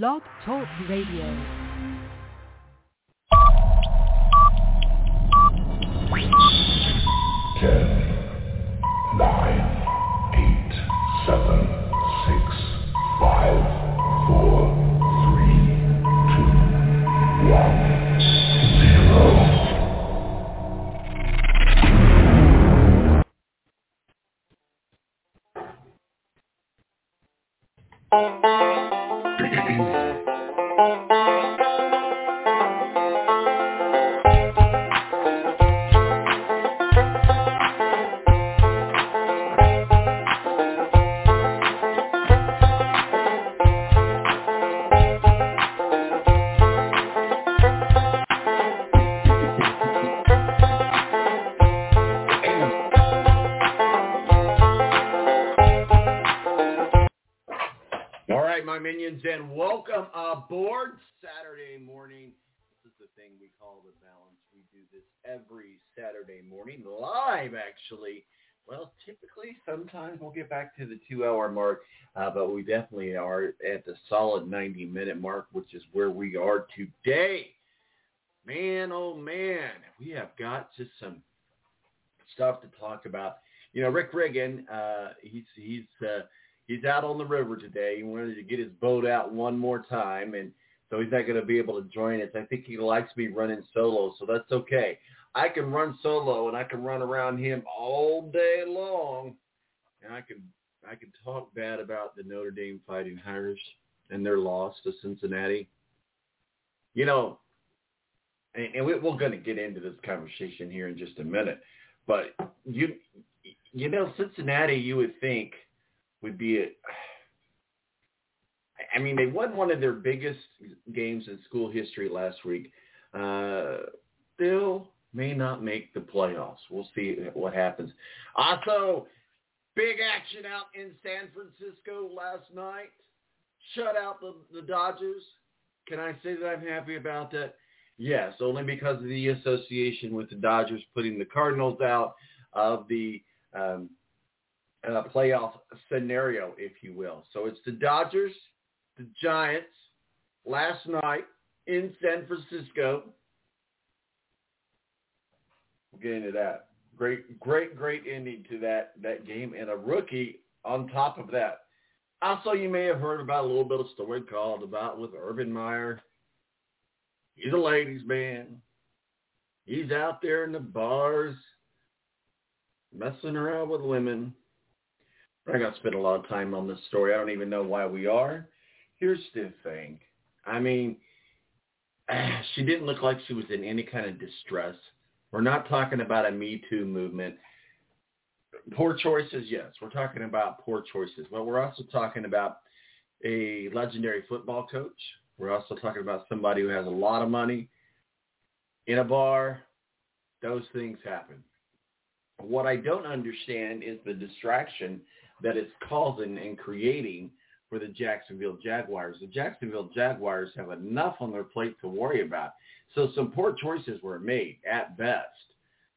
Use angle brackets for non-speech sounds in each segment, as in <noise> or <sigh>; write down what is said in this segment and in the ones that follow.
Blog Talk Radio. Ten, nine, eight, seven, six, five, four, three, two, one, zero. All Thank you. Actually. Well, typically, sometimes we'll get back to the two-hour mark, uh, but we definitely are at the solid 90-minute mark, which is where we are today. Man, oh man, we have got just some stuff to talk about. You know, Rick Riggin, uh, he's he's uh, he's out on the river today. He wanted to get his boat out one more time, and so he's not going to be able to join us. I think he likes me running solo, so that's okay. I can run solo, and I can run around him all day long, and I can I can talk bad about the Notre Dame Fighting Irish and their loss to Cincinnati. You know, and, and we, we're going to get into this conversation here in just a minute, but you you know Cincinnati, you would think would be a, I mean, they won one of their biggest games in school history last week. Uh, still may not make the playoffs. We'll see what happens. Also, big action out in San Francisco last night. Shut out the, the Dodgers. Can I say that I'm happy about that? Yes, only because of the association with the Dodgers putting the Cardinals out of the um, uh, playoff scenario, if you will. So it's the Dodgers, the Giants, last night in San Francisco. We'll get into that. Great, great, great ending to that that game, and a rookie on top of that. Also, you may have heard about a little bit of story called about with Urban Meyer. He's a ladies' man. He's out there in the bars, messing around with women. I got to spend a lot of time on this story. I don't even know why we are. Here's the thing. I mean, <sighs> she didn't look like she was in any kind of distress. We're not talking about a Me Too movement. Poor choices, yes. We're talking about poor choices. But we're also talking about a legendary football coach. We're also talking about somebody who has a lot of money in a bar. Those things happen. What I don't understand is the distraction that it's causing and creating for the Jacksonville Jaguars. The Jacksonville Jaguars have enough on their plate to worry about. So some poor choices were made at best.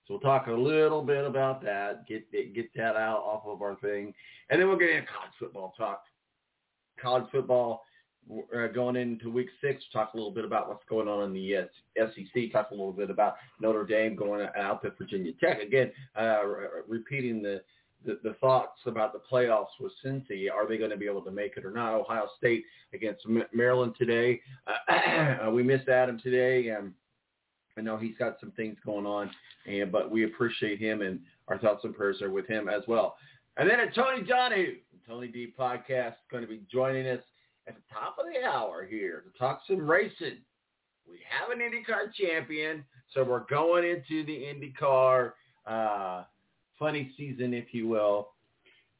So we'll talk a little bit about that, get get that out off of our thing, and then we'll get into college football talk. College football uh, going into week six, talk a little bit about what's going on in the uh, SEC, talk a little bit about Notre Dame going out to Virginia Tech. Again, uh, repeating the, the, the thoughts about the playoffs with Cincy. Are they going to be able to make it or not? Ohio State against Maryland today. Uh, <clears throat> we missed Adam today. and I know he's got some things going on, and but we appreciate him, and our thoughts and prayers are with him as well. And then at Tony Donahue, Tony D Podcast, going to be joining us at the top of the hour here to talk some racing. We have an IndyCar champion, so we're going into the IndyCar uh, funny season, if you will.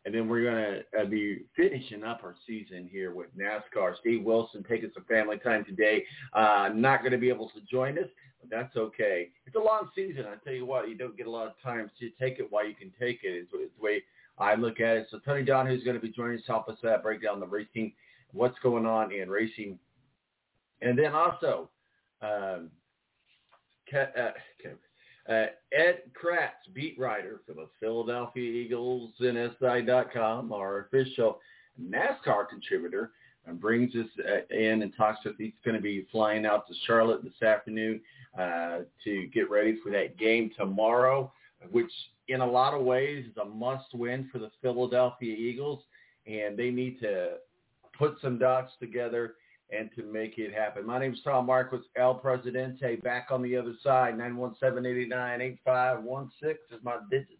And then we're going to uh, be finishing up our season here with NASCAR. Steve Wilson taking some family time today. Uh, not going to be able to join us, but that's okay. It's a long season. I tell you what, you don't get a lot of time to take it while you can take it. it. Is, is the way I look at it. So Tony Donahue who's going to be joining us, help us uh, break down the racing, what's going on in racing. And then also, um, Ke- uh, uh, Ed Kracz, beat writer for the Philadelphia Eagles, NSI.com, our official NASCAR contributor, and brings us uh, in and talks us. He's going to be flying out to Charlotte this afternoon uh, to get ready for that game tomorrow, which in a lot of ways is a must-win for the Philadelphia Eagles, and they need to put some dots together and to make it happen. My name is Tom Marquis, El Presidente, back on the other side, 917-899-8516 is my digits.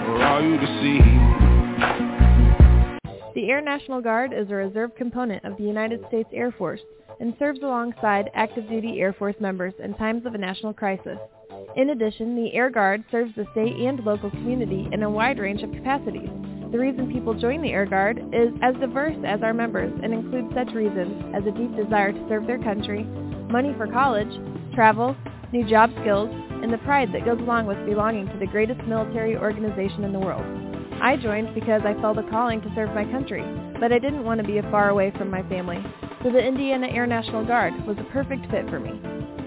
you deceived? The Air National Guard is a reserve component of the United States Air Force and serves alongside active duty Air Force members in times of a national crisis. In addition, the Air Guard serves the state and local community in a wide range of capacities. The reason people join the Air Guard is as diverse as our members and includes such reasons as a deep desire to serve their country, money for college, travel, new job skills, and the pride that goes along with belonging to the greatest military organization in the world. I joined because I felt a calling to serve my country, but I didn't want to be far away from my family, so the Indiana Air National Guard was a perfect fit for me.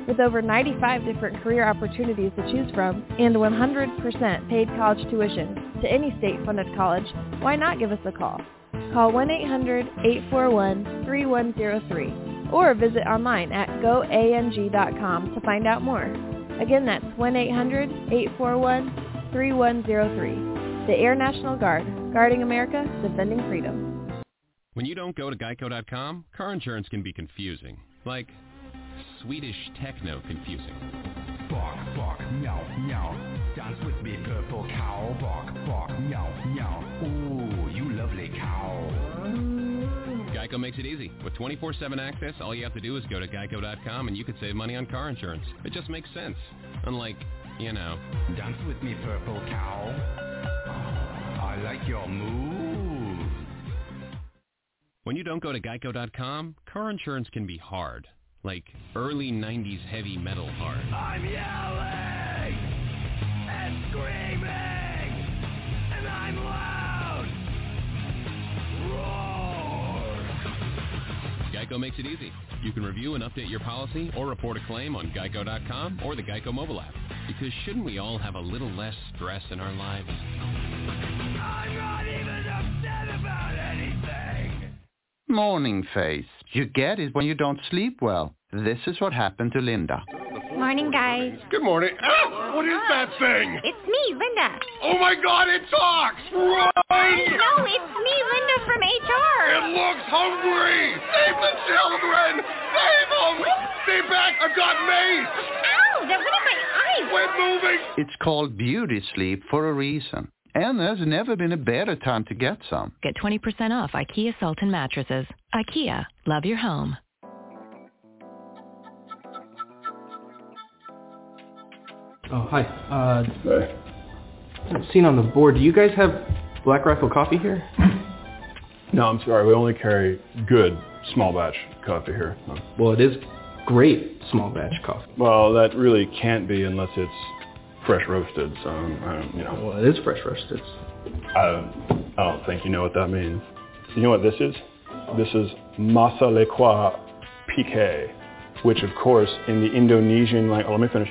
With over 95 different career opportunities to choose from and 100% paid college tuition to any state-funded college, why not give us a call? Call 1-800-841-3103 or visit online at goang.com to find out more. Again, that's 1-800-841-3103. The Air National Guard, guarding America, defending freedom. When you don't go to geico.com, car insurance can be confusing. Like Swedish techno confusing. Bark, bark, meow, meow. Geico makes it easy. With 24-7 access, all you have to do is go to geico.com and you could save money on car insurance. It just makes sense. Unlike, you know. Dance with me, purple cow. I like your moves. When you don't go to geico.com, car insurance can be hard. Like early 90s heavy metal hard. I'm yelling and screaming Geico makes it easy. You can review and update your policy or report a claim on geico.com or the Geico mobile app. Because shouldn't we all have a little less stress in our lives? I'm not even upset about anything. Morning face. You get it when you don't sleep well. This is what happened to Linda. Morning, guys. Good morning. Ah, what is that thing? It's me, Linda. Oh my god, it talks! Run! No, it's me, Linda from HR. It looks hungry! Save the children! Save them! Stay back! I've got mace! Ow, that went in my eye. Quit moving! It's called beauty sleep for a reason. And there's never been a better time to get some. Get 20% off IKEA Sultan mattresses. IKEA, love your home. Oh, hi. Uh, seen on the board, do you guys have Black Rifle coffee here? No, I'm sorry. We only carry good small batch coffee here. Well, it is great small batch coffee. Well, that really can't be unless it's fresh roasted. So, I don't, you know. Well, it is fresh roasted. I, I don't think you know what that means. You know what this is? This is Masa Lekwa Pique, which of course in the Indonesian language, oh, let me finish.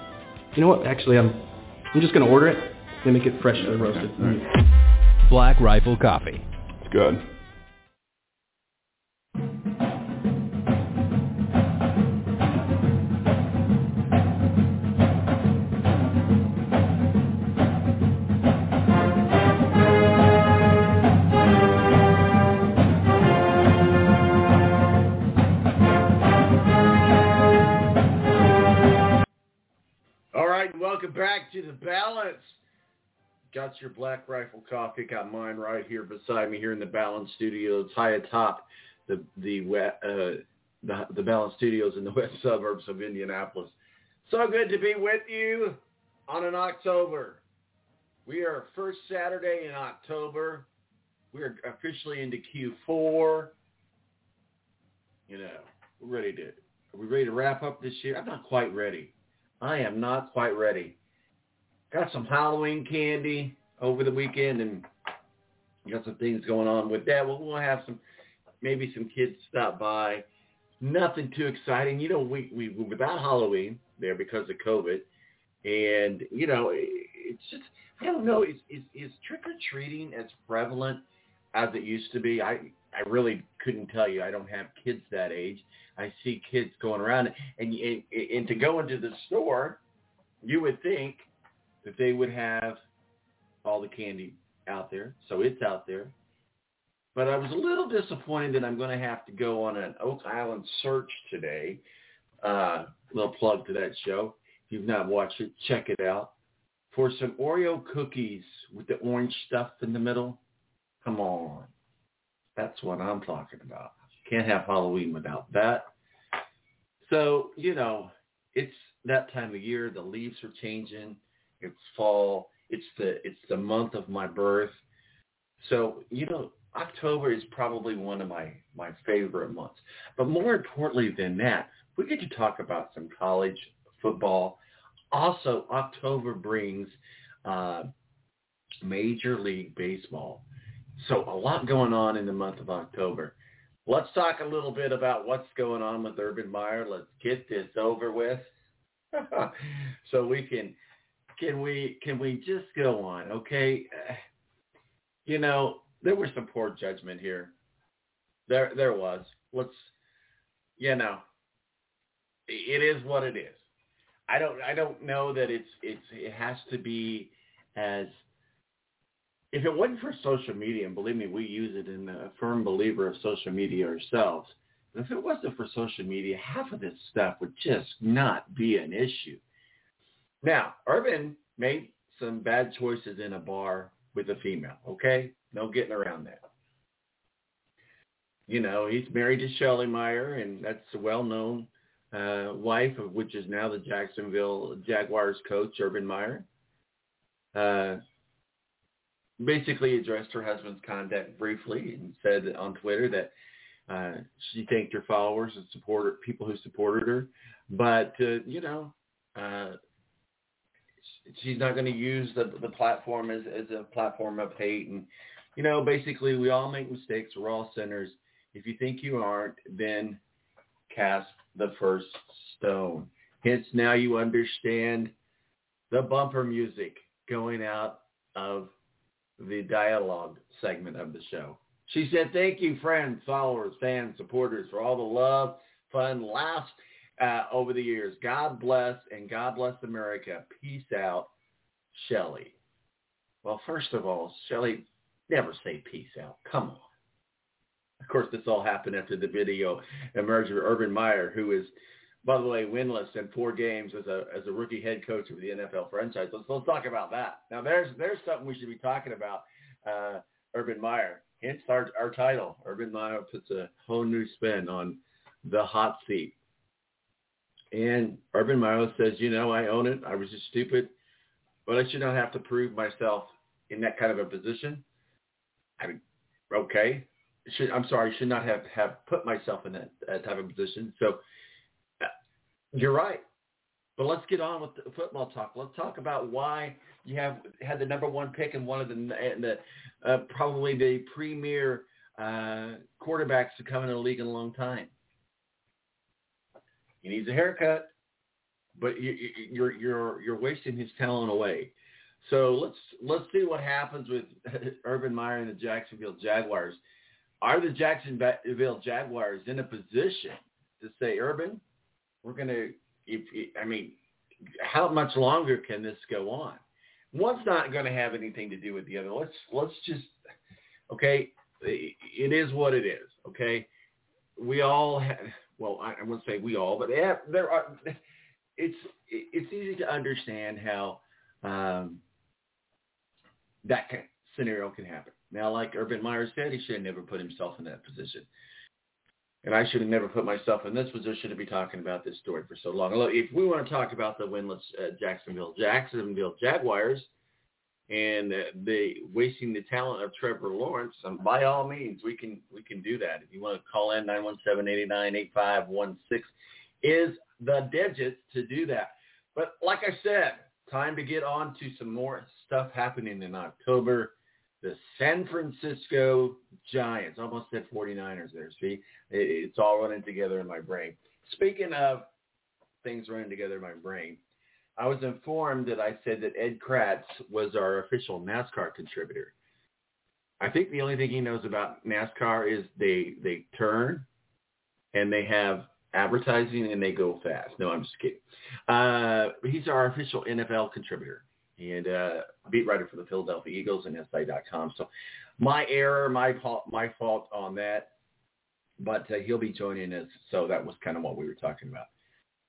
You know what? Actually, I'm I'm just gonna order it. They make it fresh and roasted. Black Rifle Coffee. It's good. Black Rifle coffee. Got mine right here beside me here in the Balance Studios, high atop the the uh, the, the Balance Studios in the <laughs> west suburbs of Indianapolis. So good to be with you on an October. We are first Saturday in October. We are officially into Q4. You know, we're ready to. Are we ready to wrap up this year? I'm not quite ready. I am not quite ready. Got some Halloween candy over the weekend and got some things going on with that. We'll, we'll have some, maybe some kids stop by. Nothing too exciting. You know, we, we, we without Halloween there because of COVID. And, you know, it's just, I don't know, is, is, is trick-or-treating as prevalent as it used to be? I, I really couldn't tell you. I don't have kids that age. I see kids going around, and, and and to go into the store, you would think that they would have all the candy out there, so it's out there. But I was a little disappointed that I'm going to have to go on an Oak Island search today. Uh, little plug to that show. If you've not watched it, check it out. For some Oreo cookies with the orange stuff in the middle. Come on. That's what I'm talking about. Can't have Halloween without that. So, you know, it's that time of year. The leaves are changing. It's fall. It's the it's the month of my birth. So, you know, October is probably one of my, my favorite months. But more importantly than that, we get to talk about some college football. Also, October brings uh, Major League Baseball. So a lot going on in the month of October. Let's talk a little bit about what's going on with Urban Meyer. Let's get this over with. <laughs> so we can can we can we just go on, okay? You know, there was some poor judgment here. There there was. Let's you know, it is what it is. I don't I don't know that it's it's it has to be as if it wasn't for social media, and believe me, we use it and a firm believer of social media ourselves, if it wasn't for social media, half of this stuff would just not be an issue. Now, Urban made some bad choices in a bar with a female, okay? No getting around that. You know, he's married to Shelley Meyer, and that's a well-known uh, wife of which is now the Jacksonville Jaguars coach, Urban Meyer. Uh, basically addressed her husband's conduct briefly and said on Twitter that uh, she thanked her followers and supported people who supported her, but uh, you know, uh, she's not going to use the the platform as as a platform of hate. And you know, basically, we all make mistakes. We're all sinners. If you think you aren't, then cast the first stone. Hence, now you understand the bumper music going out of the dialogue segment of the show. She said, thank you, friends, followers, fans, supporters, for all the love, fun, laughs uh, over the years. God bless and God bless America. Peace out, Shelley. Well, first of all, Shelley, never say peace out. Come on. Of course, this all happened after the video emerged of Urban Meyer, who is, by the way, winless in four games as a as a rookie head coach of the NFL franchise. Let's, let's talk about that. Now, there's there's something we should be talking about. Uh, Urban Meyer. Hence our our title. Urban Meyer puts a whole new spin on the hot seat. And Urban Meyer says, you know, I own it. I was just stupid, but I should not have to prove myself in that kind of a position. I mean, okay, should, I'm sorry, should not have, have put myself in that, that type of position. So uh, you're right. But let's get on with the football talk. Let's talk about why you have had the number one pick and one of the, the uh, probably the premier uh, quarterbacks to come into the league in a long time. He needs a haircut, but you, you're you're you're wasting his talent away. So let's let's see what happens with <laughs> Urban Meyer and the Jacksonville Jaguars are the Jacksonville Jaguars in a position to say, Urban, we're going to, I mean, how much longer can this go on? One's not going to have anything to do with the other. Let's let's just, okay, it is what it is. Okay, we all have. Well, I won't say we all, but there are. <laughs> it's it's easy to understand how um, that of scenario can happen. Now, like Urban Meyer said, he should have never put himself in that position. And I should have never put myself in this position to be talking about this story for so long. Look, if we want to talk about the winless uh, Jacksonville Jacksonville Jaguars and the wasting the talent of Trevor Lawrence, um, by all means, we can we can do that. If you want to call in nine one seven eighty nine eight five one six, is the digits to do that. But like I said, time to get on to some more stuff happening in October the San Francisco Giants. Almost said 49ers there. See, it's all running together in my brain. Speaking of things running together in my brain, I was informed that I said that Ed Kracz was our official NASCAR contributor. I think the only thing he knows about NASCAR is they they turn and they have advertising and they go fast. No, I'm just kidding. Uh, he's our official NFL contributor and uh, beat writer for the Philadelphia Eagles and SI.com. So my error, my fault, my fault on that. But uh, he'll be joining us. So that was kind of what we were talking about.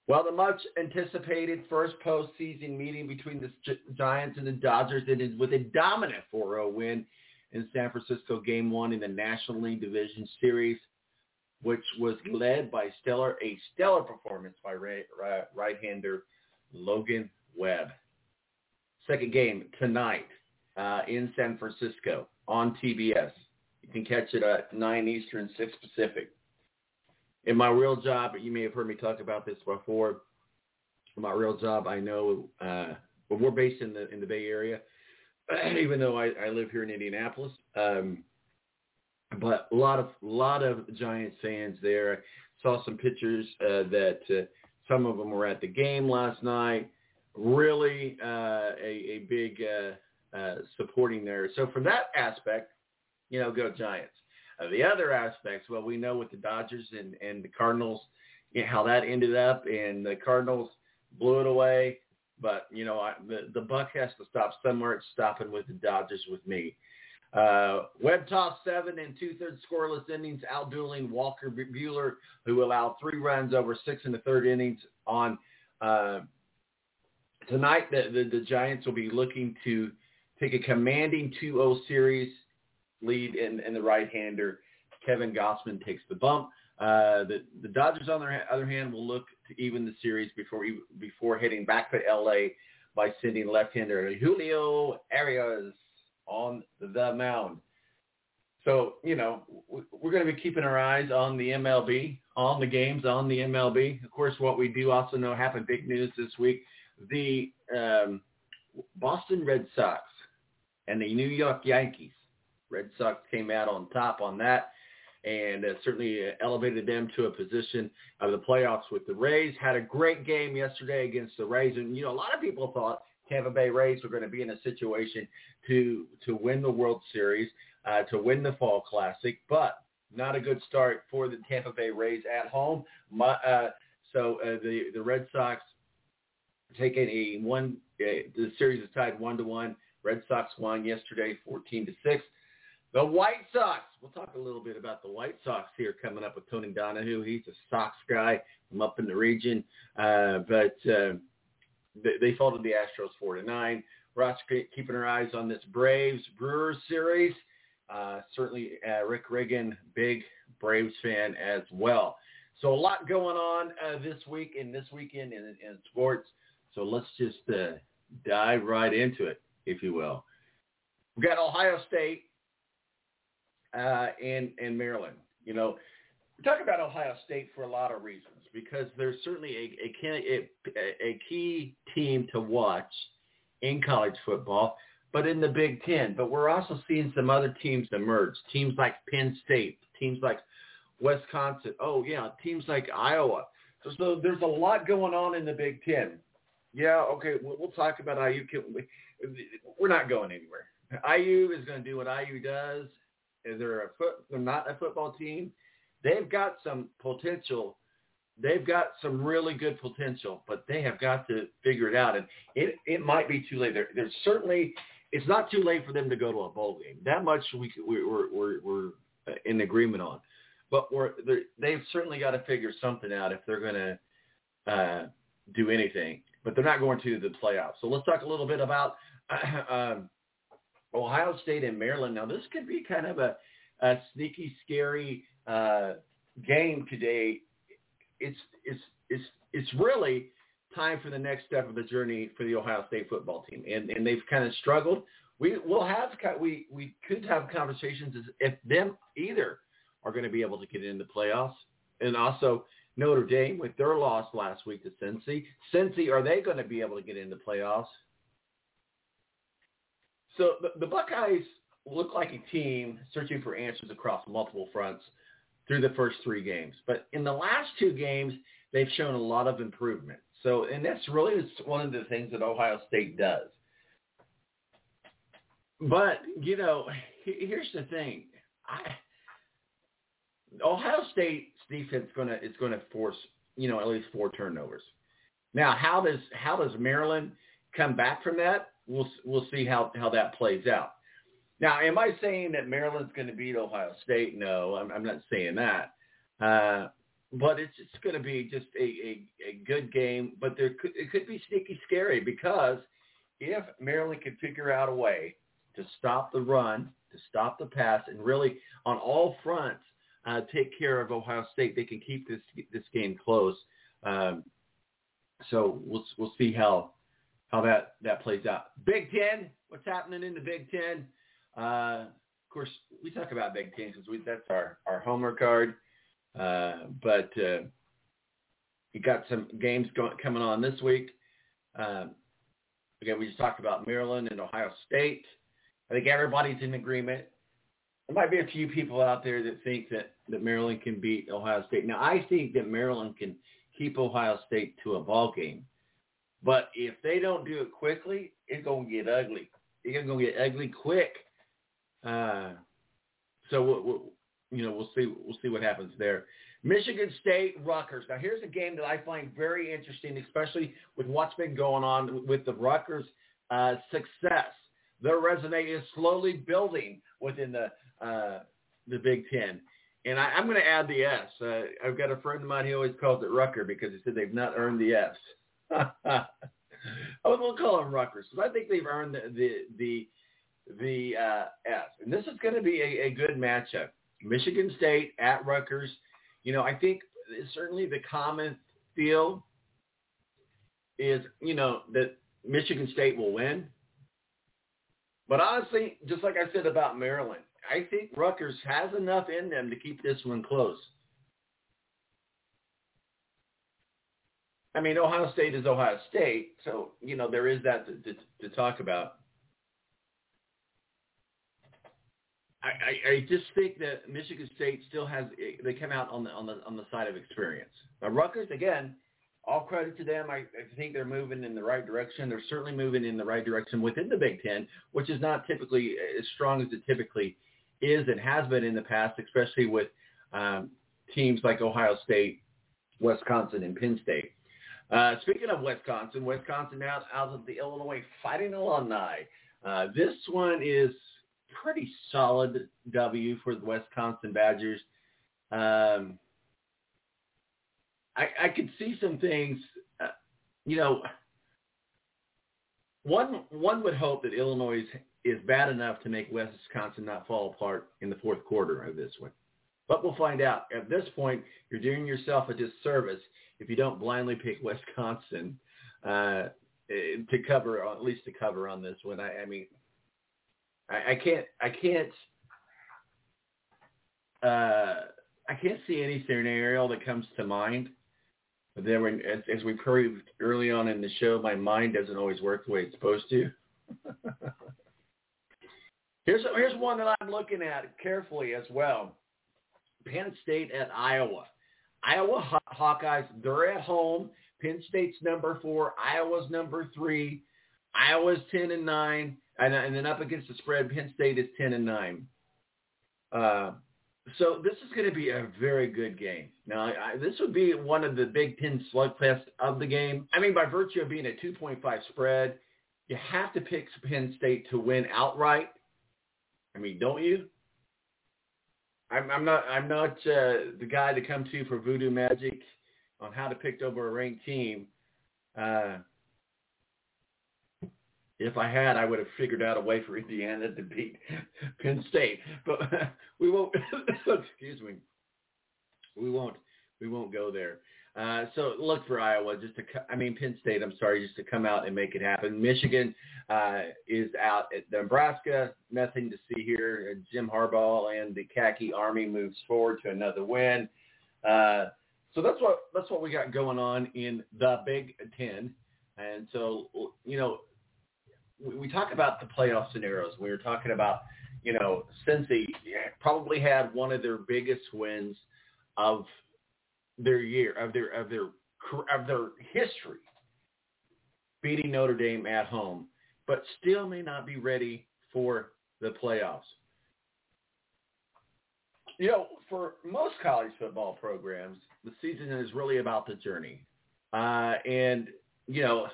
Well, the much anticipated first postseason meeting between the Giants and the Dodgers ended with a dominant 4-0 win in San Francisco Game One in the National League Division Series, which was led by stellar a stellar performance by right, right, right-hander Logan Webb. Second game tonight uh, in San Francisco on TBS. You can catch it at 9 Eastern, 6 Pacific. In my real job, you may have heard me talk about this before. In my real job, I know uh, well, we're based in the in the Bay Area, <clears throat> even though I, I live here in Indianapolis. Um, but a lot of lot of Giants fans there. Saw some pictures uh, that uh, some of them were at the game last night really uh, a, a big uh, uh, supporting there. So from that aspect, you know, go Giants. Uh, the other aspects, well, we know with the Dodgers and, and the Cardinals, you know, how that ended up, and the Cardinals blew it away. But you know, I, the the buck has to stop somewhere. It's stopping with the Dodgers with me. Uh, Webb tossed seven and two-thirds scoreless innings, outdueling Walker Buehler, who allowed three runs over six in the third innings on uh, tonight the, the, the Giants will be looking to take a commanding 2-0 series lead and, in the right-hander. Kevin Gausman takes the bump. Uh, the, the Dodgers, on the other hand, will look to even the series before before heading back to L.A. by sending left-hander Julio Urias on the mound. So, you know, we're going to be keeping our eyes on the MLB, on the games, on the MLB. Of course, what we do also know happened, big news this week the um, Boston Red Sox and the New York Yankees. Red Sox came out on top on that and uh, certainly uh, elevated them to a position of the playoffs with the Rays. Had a great game yesterday against the Rays. And, you know, a lot of people thought Tampa Bay Rays were going to be in a situation to to win the World Series, uh, to win the Fall Classic, but not a good start for the Tampa Bay Rays at home. My, uh, so uh, the the Red Sox taking a one. Uh, the series is tied one to one. Red Sox won yesterday, fourteen to six. The White Sox. We'll talk a little bit about the White Sox here coming up with Tony Donahue. He's a Sox guy from up in the region, uh, but uh, they, they the Astros four to nine. Ross keeping our eyes on this Braves Brewers series. Uh, certainly, uh, Rick Riggin, big Braves fan as well. So a lot going on uh, this week and this weekend in, in sports. So let's just uh, dive right into it, if you will. We've got Ohio State uh, and, and Maryland. You know, we talk about Ohio State for a lot of reasons because there's certainly a, a, a key team to watch in college football, but in the Big Ten. But we're also seeing some other teams emerge, teams like Penn State, teams like Wisconsin. Oh, yeah, teams like Iowa. So, so there's a lot going on in the Big Ten yeah, okay, we'll, we'll talk about IU. We're not going anywhere. IU is going to do what IU does. They're a foot. They're not a football team. They've got some potential. They've got some really good potential, but they have got to figure it out. And it it might be too late. There, there's certainly it's not too late for them to go to a bowl game. That much we we, we're, we're, we're in agreement on. But we're they've certainly got to figure something out if they're going to uh, do anything, but they're not going to the playoffs. So let's talk a little bit about <clears throat> um, Ohio State and Maryland. Now this could be kind of a, a sneaky, scary uh, game today. It's it's it's it's really time for the next step of the journey for the Ohio State football team, and and they've kind of struggled. We will have we we could have conversations as if them either are going to be able to get into the playoffs, and also Notre Dame with their loss last week to Cincy. Cincy, are they going to be able to get into the playoffs? So the, the Buckeyes look like a team searching for answers across multiple fronts through the first three games. But in the last two games, they've shown a lot of improvement. So, and that's really one of the things that Ohio State does. But, you know, here's the thing. I, Ohio State's defense gonna is gonna force, you know, at least four turnovers. Now, how does how does Maryland come back from that? We'll we'll see how how that plays out. Now, am I saying that Maryland's going to beat Ohio State? No, I'm, I'm not saying that. Uh, but it's it's going to be just a, a, a good game. But there could, it could be sneaky scary because if Maryland can figure out a way to stop the run, to stop the pass, and really on all fronts uh, take care of Ohio State, they can keep this this game close. Um, so we'll we'll see how how that that plays out. Big Ten, what's happening in the Big Ten? Uh, of course, we talk about Big Ten because that's our our homework card. Uh, but uh, you got some games going, coming on this week. Um, again, we just talked about Maryland and Ohio State. I think everybody's in agreement. There might be a few people out there that think that, that Maryland can beat Ohio State. Now, I think that Maryland can keep Ohio State to a ball game. But if they don't do it quickly, it's to get ugly. It's to get ugly quick. Uh, so we'll, we'll, you know we'll see we'll see what happens there. Michigan State, Rutgers. Now here's a game that I find very interesting, especially with what's been going on with the Rutgers uh, success. Their resume is slowly building within the uh, the Big Ten. And I, I'm going to add the S. Uh, I've got a friend of mine. He always calls it Rucker because he said they've not earned the S. I to call them Rutgers because I think they've earned the the the, the uh, S. And this is going to be a, a good matchup. Michigan State at Rutgers. You know, I think certainly the common feel is, you know, that Michigan State will win. But honestly, just like I said about Maryland, I think Rutgers has enough in them to keep this one close. I mean, Ohio State is Ohio State, so you know there is that to, to, to talk about. I, I, I just think that Michigan State still has they come out on the on the on the side of experience. Now Rutgers again, all credit to them. I, I think they're moving in the right direction. They're certainly moving in the right direction within the Big Ten, which is not typically as strong as it typically is and has been in the past, especially with um, teams like Ohio State, Wisconsin, and Penn State. Uh, speaking of Wisconsin, Wisconsin now out of the Illinois Fighting Illini. Uh, this one is pretty solid W for the Wisconsin Badgers. Um, I, I could see some things, uh, you know, one one would hope that Illinois is bad enough to make Wisconsin not fall apart in the fourth quarter of this one. But we'll find out. At this point, you're doing yourself a disservice if you don't blindly pick <laughs> Wisconsin uh, to cover, at least to cover on this one. I, I mean, I, I can't, I can't, uh, I can't see any scenario that comes to mind. But then, when, as, as we proved early on in the show, my mind doesn't always work the way it's supposed to. <laughs> here's here's one that I'm looking at carefully as well. Penn State at Iowa. Iowa Hawkeyes, they're at home. Penn State's number four. Iowa's number three. Iowa's ten and nine, and, and then up against the spread, Penn State is ten and nine. Uh, so this is going to be a very good game. Now, I, this would be one of the Big Ten slugfest of the game. I mean, by virtue of being a 2.5 spread, you have to pick Penn State to win outright. I mean, don't you? I'm, I'm not I'm not uh, the guy to come to for voodoo magic on how to pick over a ranked team. Uh, if I had, I would have figured out a way for Indiana to beat <laughs> Penn State, but <laughs> we won't. <laughs> excuse me. We won't. We won't go there. Uh, so look for Iowa just to, I mean Penn State. I'm sorry, just to come out and make it happen. Michigan uh, is out at Nebraska. Nothing to see here. Jim Harbaugh and the Khaki Army moves forward to another win. Uh, so that's what that's what we got going on in the Big Ten. And so you know, we, talk about the playoff scenarios. We were talking about you know, Cincy probably had one of their biggest wins of their year of their of their of their history beating Notre Dame at home, but still may not be ready for the playoffs. You know, for most college football programs, the season is really about the journey, uh, and you know,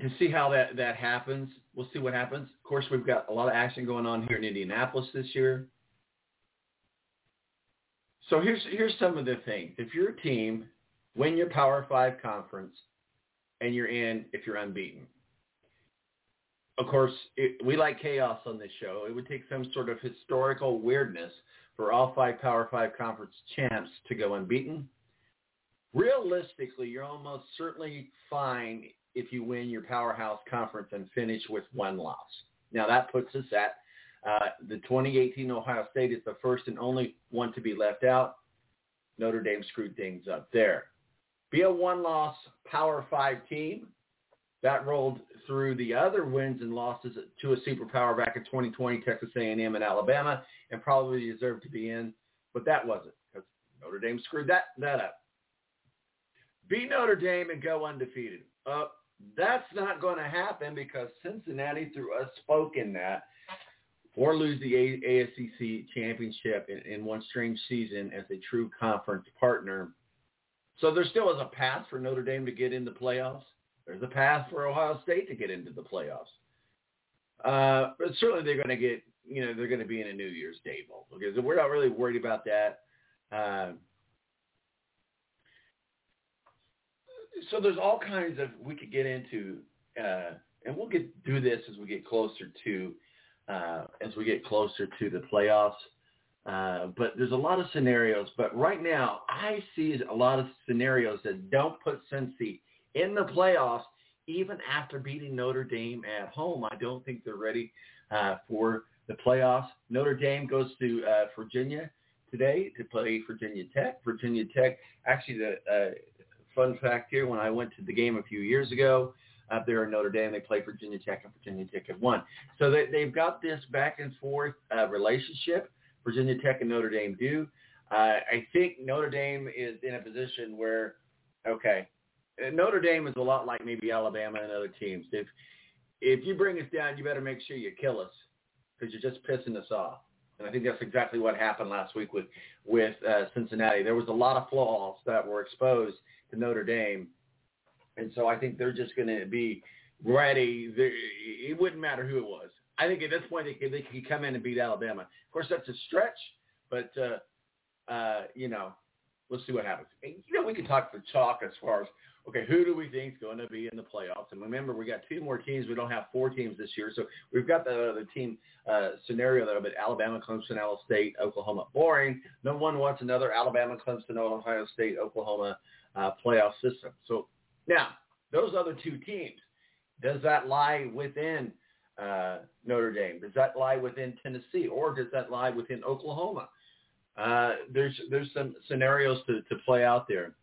to see how that that happens, we'll see what happens. Of course, we've got a lot of action going on here in Indianapolis this year. So here's here's some of the things. If your team win your Power Five conference and you're in, if you're unbeaten, of course it, we like chaos on this show. It would take some sort of historical weirdness for all five Power Five conference champs to go unbeaten. Realistically, you're almost certainly fine if you win your powerhouse conference and finish with one loss. Now that puts us at uh, the 2018 Ohio State is the first and only one to be left out. Notre Dame screwed things up there. Be a one-loss Power Five team that rolled through the other wins and losses to a superpower back in 2020, Texas A&M and Alabama, and probably deserved to be in, but that wasn't because Notre Dame screwed that that up. Beat Notre Dame and go undefeated. Uh, that's not going to happen because Cincinnati, through us, spoke in that or lose the ACC championship in, in one strange season as a true conference partner. So there still is a path for Notre Dame to get into the playoffs. There's a path for Ohio State to get into the playoffs. Uh, but certainly they're going to get, you know, they're going to be in a New Year's Day bowl because we're not really worried about that. Uh, so there's all kinds of we could get into, uh, and we'll get do this as we get closer to uh, as we get closer to the playoffs. Uh, but there's a lot of scenarios. But right now, I see a lot of scenarios that don't put Cincy in the playoffs, even after beating Notre Dame at home. I don't think they're ready uh, for the playoffs. Notre Dame goes to uh, Virginia today to play Virginia Tech. Virginia Tech, actually, the uh, fun fact here, when I went to the game a few years ago, up there in Notre Dame. They play Virginia Tech, and Virginia Tech had won. So they, they've got this back and forth uh, relationship. Virginia Tech and Notre Dame do. Uh, I think Notre Dame is in a position where, okay, Notre Dame is a lot like maybe Alabama and other teams. If if you bring us down, you better make sure you kill us because you're just pissing us off. And I think that's exactly what happened last week with with uh, Cincinnati. There was a lot of flaws that were exposed to Notre Dame and so I think they're just going to be ready. They're, it wouldn't matter who it was. I think at this point they could, they could come in and beat Alabama. Of course, that's a stretch, but uh, uh, you know, we'll see what happens. And, you know, we can talk for chalk as far as okay, who do we think is going to be in the playoffs? And remember, we got two more teams. We don't have four teams this year, so we've got the the team uh, scenario there. But Alabama, Clemson, Iowa State, Oklahoma, boring. No one wants another Alabama, Clemson, Ohio State, Oklahoma uh, playoff system. So now, those other two teams, does that lie within uh, Notre Dame? Does that lie within Tennessee, or does that lie within Oklahoma? Uh, there's there's some scenarios to, to play out there.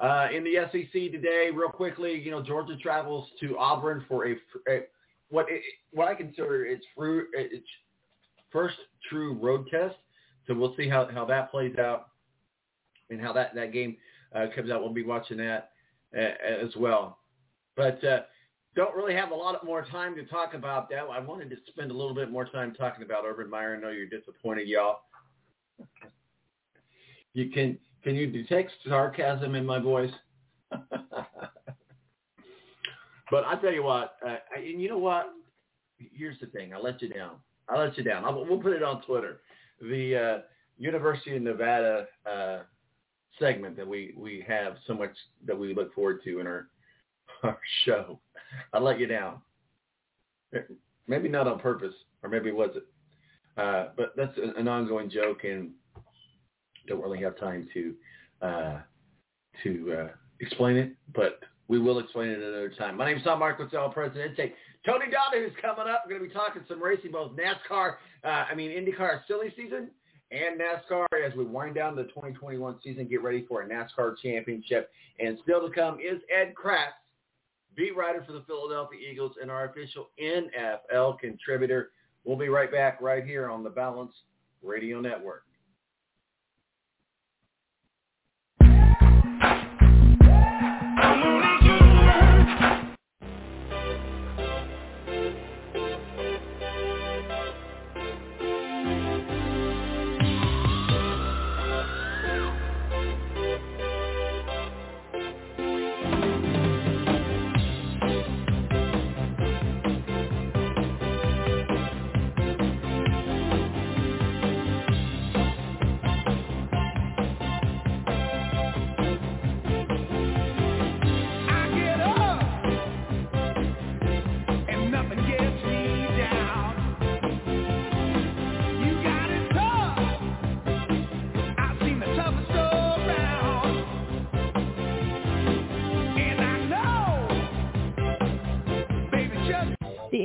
Uh, in the SEC today, real quickly, you know Georgia travels to Auburn for a, a what it, what I consider its fruit its first true road test. So we'll see how, how that plays out and how that that game uh, comes out. We'll be watching that as well. But uh, don't really have a lot more time to talk about that. I wanted to spend a little bit more time talking about Urban Meyer. I know you're disappointed, y'all. You can can you detect sarcasm in my voice? <laughs> but I tell you what, uh, and you know what? Here's the thing. I let you down. I let you down. I'll, we'll put it on Twitter. The uh, University of Nevada uh, segment that we we have so much that we look forward to in our <laughs> our show. I let you down. Maybe not on purpose, or maybe was it? Uh, but that's an ongoing joke, and don't really have time to uh, to uh, explain it, but we will explain it another time. My name is Tom Marcos, Presidente. Tony Donahue is coming up. We're going to be talking some racing, both NASCAR, uh, I mean IndyCar silly season, and NASCAR as we wind down the 2021 season, get ready for a NASCAR championship. And still to come is Ed Kracz, beat writer for the Philadelphia Eagles and our official NFL contributor. We'll be right back right here on the Balance Radio Network.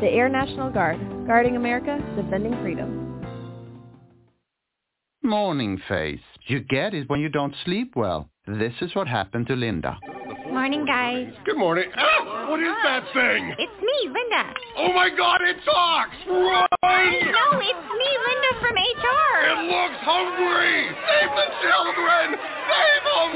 The Air National Guard, guarding America, defending freedom. Morning face. You get it when you don't sleep well. This is what happened to Linda. Morning, guys. Good morning. Ah, what is that thing? It's me, Linda. Oh my god, it talks! Run! No, it's me, Linda from HR. It looks hungry! Save the children! Save them!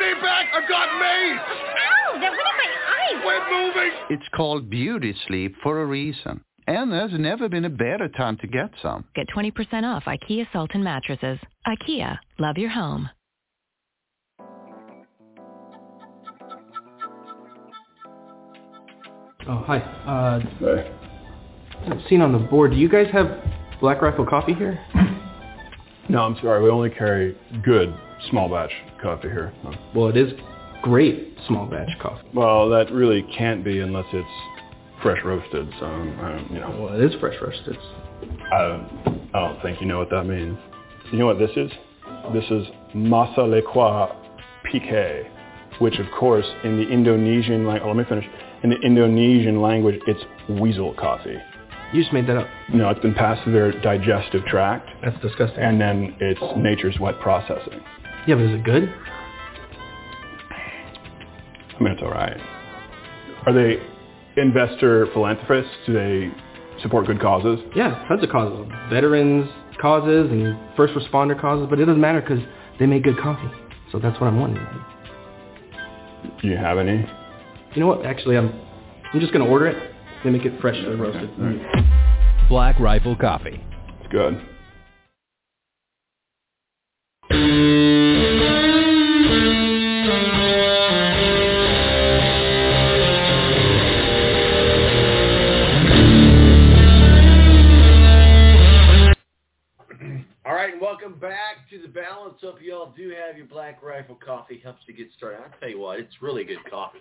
Stay back! I've got mace! Ow, that went in my eye. Quit moving! It's called beauty sleep for a reason. And there's never been a better time to get some. Get 20% off IKEA Sultan mattresses. IKEA, love your home. Oh, hi. Uh, Seen on the board, do you guys have Black Rifle coffee here? No, I'm sorry. We only carry good small batch coffee here. No. Well, it is great small batch coffee. Well, that really can't be unless it's fresh roasted. So, um, you know. Well, it is fresh roasted. I, I don't think you know what that means. You know what this is? This is Masa Lekwa Pique, which of course in the Indonesian language, oh, let me finish. In the Indonesian language, it's weasel coffee. You just made that up. No, it's been passed through their digestive tract. That's disgusting. And then it's nature's wet processing. Yeah, but is it good? I mean, it's all right. Are they investor philanthropists? Do they support good causes? Yeah, tons of causes. Veterans causes and first responder causes, but it doesn't matter because they make good coffee. So that's what I'm wanting. Do you have any? You know what? Actually, I'm I'm just gonna order it. They make it freshly roasted. Black Rifle Coffee. It's good. Welcome back to the balance. Hope you all do have your Black Rifle coffee. Helps to get started. I'll tell you what, it's really good coffee.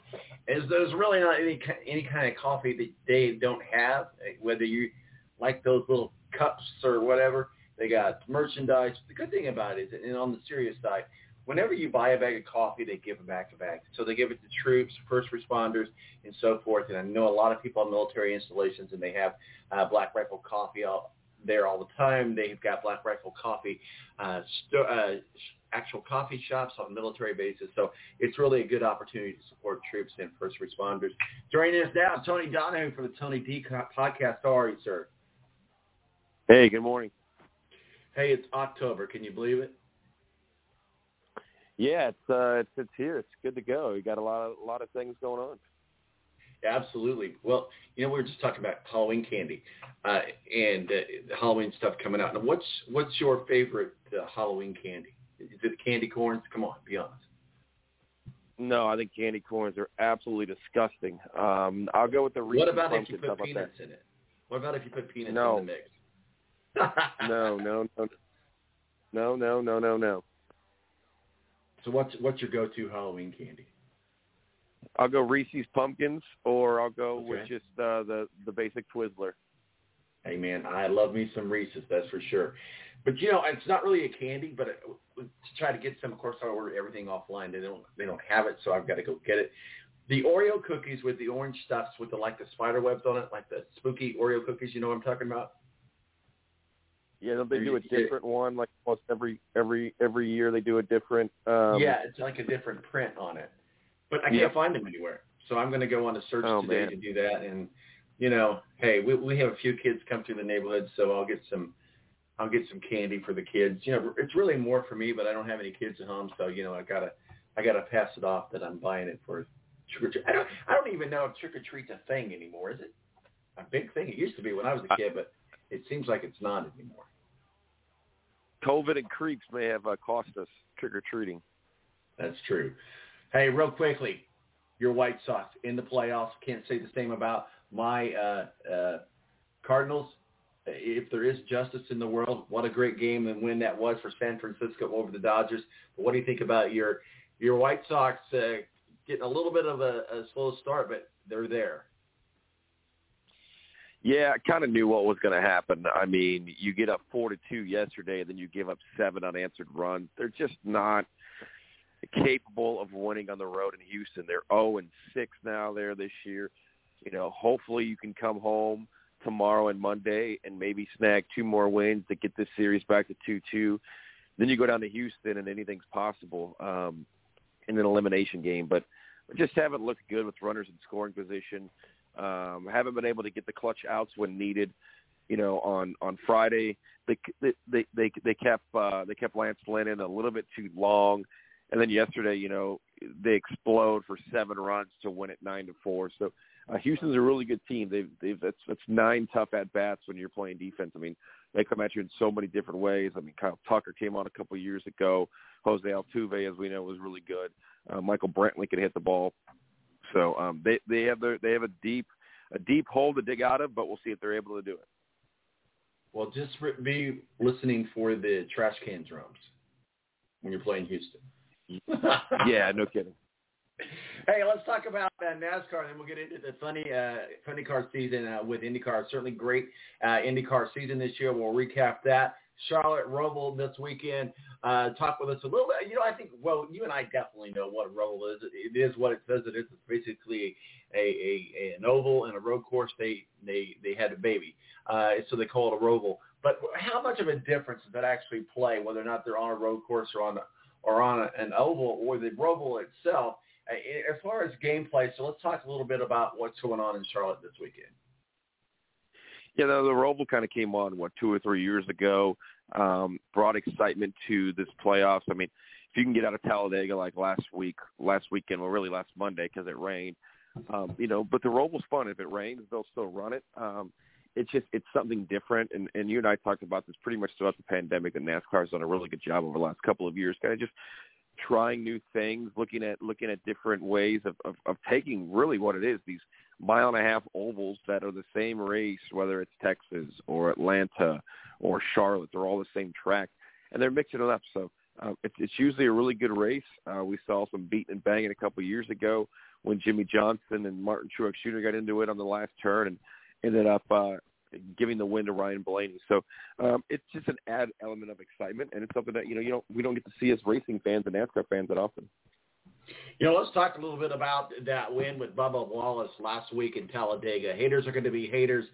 As there's really not any any kind of coffee that they don't have. eh, Whether you like those little cups or whatever, they got merchandise. The good thing about it is, and on the serious side, whenever you buy a bag of coffee, they give it back a bag. So they give it to troops, first responders, and so forth. And I know a lot of people on military installations, and they have uh, Black Rifle Coffee all, there all the time. They've got Black Rifle Coffee, uh, st- uh, actual coffee shops on military bases. So it's really a good opportunity to support troops and first responders. Joining us now, Tony Donahue from the Tony D podcast. How are you, sir? Hey, good morning. Hey, it's October. Can you believe it? Yeah, it's uh, it's it's here. It's good to go. We got a lot of a lot of things going on. Absolutely. Well, you know, we were just talking about Halloween candy uh, and uh, Halloween stuff coming out. Now, what's what's your favorite uh, Halloween candy? Is it candy corns? Come on, be honest. No, I think candy corns are absolutely disgusting. Um, I'll go with the Reese's What about if you put peanuts in it? What about if you put peanuts No. in the mix? <laughs> no, no, no, no, no, no, no, no. So what's what's your go-to Halloween candy? I'll go Reese's Pumpkins, or I'll go with just uh, the the basic Twizzler. Hey man, I love me some Reese's, that's for sure. But you know, it's not really a candy. But it, to try to get some, of course, I order everything offline. They don't they don't have it, so I've got to go get it. The Oreo cookies with the orange stuffs with the like the spider webs on it, like the spooky Oreo cookies. You know what I'm talking about? Yeah, don't they do a different one like almost every every every year they do a different. Um, yeah, it's like a different print on it, but I can't Yeah. find them anywhere. So I'm going to go on a search Oh, today man. to do that. And you know, hey, we we have a few kids come through the neighborhood, so I'll get some. I'll get some candy for the kids. You know, it's really more for me, but I don't have any kids at home, so you know, I gotta, I gotta pass it off that I'm buying it for trick or treat. I don't, I don't even know if trick or treat's a thing anymore. Is it a big thing? It used to be when I was a kid, but it seems like it's not anymore. COVID and creeps may have uh, cost us trick or treating. That's true. Hey, real quickly, your White Sox in the playoffs. Can't say the same about my uh, uh, Cardinals. If there is justice in the world, what a great game and win that was for San Francisco over the Dodgers. But what do you think about your your White Sox uh, getting a little bit of a, a slow start, but they're there. Yeah, I kind of knew what was going to happen. I mean, you get up four to two yesterday, and then you give up seven unanswered runs. They're just not capable of winning on the road in Houston. They're zero and six now there this year. You know, hopefully you can come home tomorrow and Monday and maybe snag two more wins to get this series back to two two. Then you go down to Houston and anything's possible um, in an elimination game. But just haven't looked good with runners in scoring position. Um, haven't been able to get the clutch outs when needed. You know, on on Friday they they they they kept uh, they kept Lance Lynn a little bit too long, and then yesterday, you know, they explode for seven runs to win it nine to four. So uh, Houston's a really good team. They've they've that's that's nine tough at bats when you're playing defense. I mean, they come at you in so many different ways. I mean, Kyle Tucker came on a couple of years ago. Jose Altuve, as we know, was really good. Uh, Michael Brantley could hit the ball. So um, they they have their they have a deep a deep hole to dig out of, but we'll see if they're able to do it. Well, just be listening for the trash can drums when you're playing Houston. Yeah, no kidding. <laughs> Hey, let's talk about uh, NASCAR, and then we'll get into the funny, uh, funny car season uh, with IndyCar. Certainly great uh, IndyCar season this year. We'll recap that. Charlotte Roval this weekend. Uh, talk with us a little bit. You know, I think, well, you and I definitely know what Roval is. It is what it says it is. It's basically a, a, a an oval and a road course. They they they had a baby, uh, so they call it a Roval. But how much of a difference does that actually play, whether or not they're on a road course or on or on an oval or the Roval itself? As far as gameplay, so let's talk a little bit about what's going on in Charlotte this weekend. Yeah, the, the Roval kind of came on what two or three years ago, um, brought excitement to this playoffs. I mean, if you can get out of Talladega like last week, last weekend, well, really last Monday because it rained, um, you know. But the Roval's fun. If it rains, they'll still run it. Um, it's just it's something different, and and you and I talked about this pretty much throughout the pandemic. And NASCAR's done a really good job over the last couple of years, kind of just trying new things, looking at looking at different ways of, of, of taking really what it is these mile and a half ovals that are the same race, whether it's Texas or Atlanta or Charlotte, they're all the same track, and they're mixing it up. So uh, it's, it's usually a really good race. Uh, we saw some beating and banging a couple of years ago when Jimmie Johnson and Martin Truex Jr. got into it on the last turn and ended up uh, giving the win to Ryan Blaney. So um, it's just an add element of excitement, and it's something that you know you don't we don't get to see as racing fans and NASCAR fans that often. You know, let's talk a little bit about that win with Bubba Wallace last week in Talladega. Haters are going to be haters.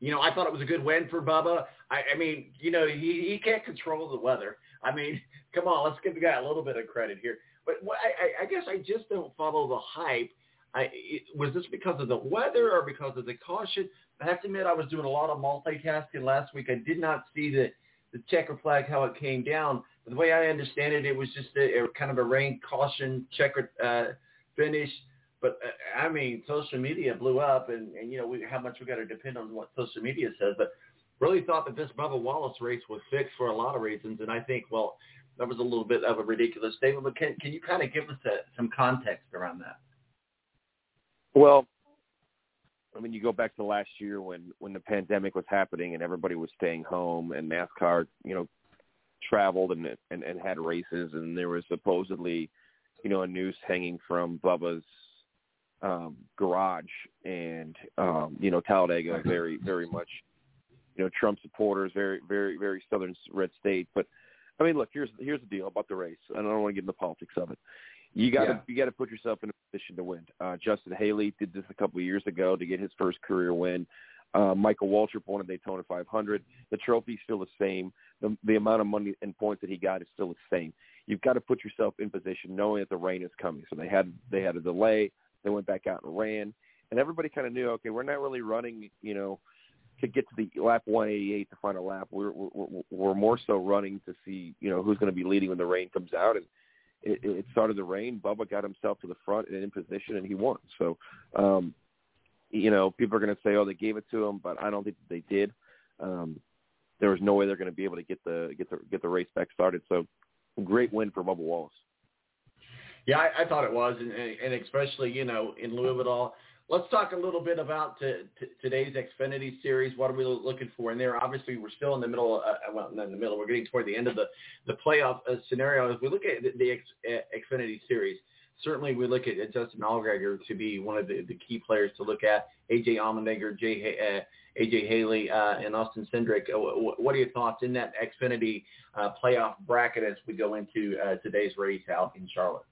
You know, I thought it was a good win for Bubba. I, I mean, you know, he, he can't control the weather. I mean, <laughs> come on, let's give the guy a little bit of credit here. But what, I, I guess I just don't follow the hype. I, was this because of the weather or because of the caution? I have to admit, I was doing a lot of multitasking last week. I did not see the the checker flag how it came down. But the way I understand it, it was just a, a kind of a rain caution checker uh, finish. But uh, I mean, social media blew up, and, and you know we, how much we got to depend on what social media says. But really thought that this Bubba Wallace race was fixed for a lot of reasons, and I think well that was a little bit of a ridiculous statement. But can can you kind of give us a, some context around that? Well, I mean, you go back to last year when when the pandemic was happening and everybody was staying home, and NASCAR, you know, traveled and and, and had races, and there was supposedly, you know, a noose hanging from Bubba's um, garage, and um, you know, Talladega, very very much, you know, Trump supporters, very very very southern red state. But I mean, look, here's here's the deal about the race. I don't want to get into the politics of it. You got to yeah. you got to put yourself in a position to win. Uh, Justin Haley did this a couple of years ago to get his first career win. Uh, Michael Waltrip won a Daytona 500. The trophy's still the same. The, the amount of money and points that he got is still the same. You've got to put yourself in position knowing that the rain is coming. So they had they had a delay. They went back out and ran, and everybody kind of knew, okay, we're not really running, you know, to get to the lap 188 to final lap. We're we're, we're more so running to see, you know, who's going to be leading when the rain comes out and it, it started to rain. Bubba got himself to the front and in position, and he won. So, um, you know, people are going to say, "Oh, they gave it to him," but I don't think they did. Um, there was no way they're going to be able to get the get the get the race back started. So, great win for Bubba Wallace. Yeah, I, I thought it was, and, and especially you know in lieu of it all, Let's talk a little bit about today's Xfinity series. What are we looking for in there? Obviously, we're still in the middle. Uh, uh, well, not in the middle. We're getting toward the end of the the playoff uh, scenario. If we look at the, the X, uh, Xfinity series, certainly we look at Justin Allgaier to be one of the, the key players to look at. AJ Allmendinger, uh, AJ Haley, uh, and Austin Cindric. what are your thoughts in that Xfinity playoff bracket as we go into today's race out in Charlotte?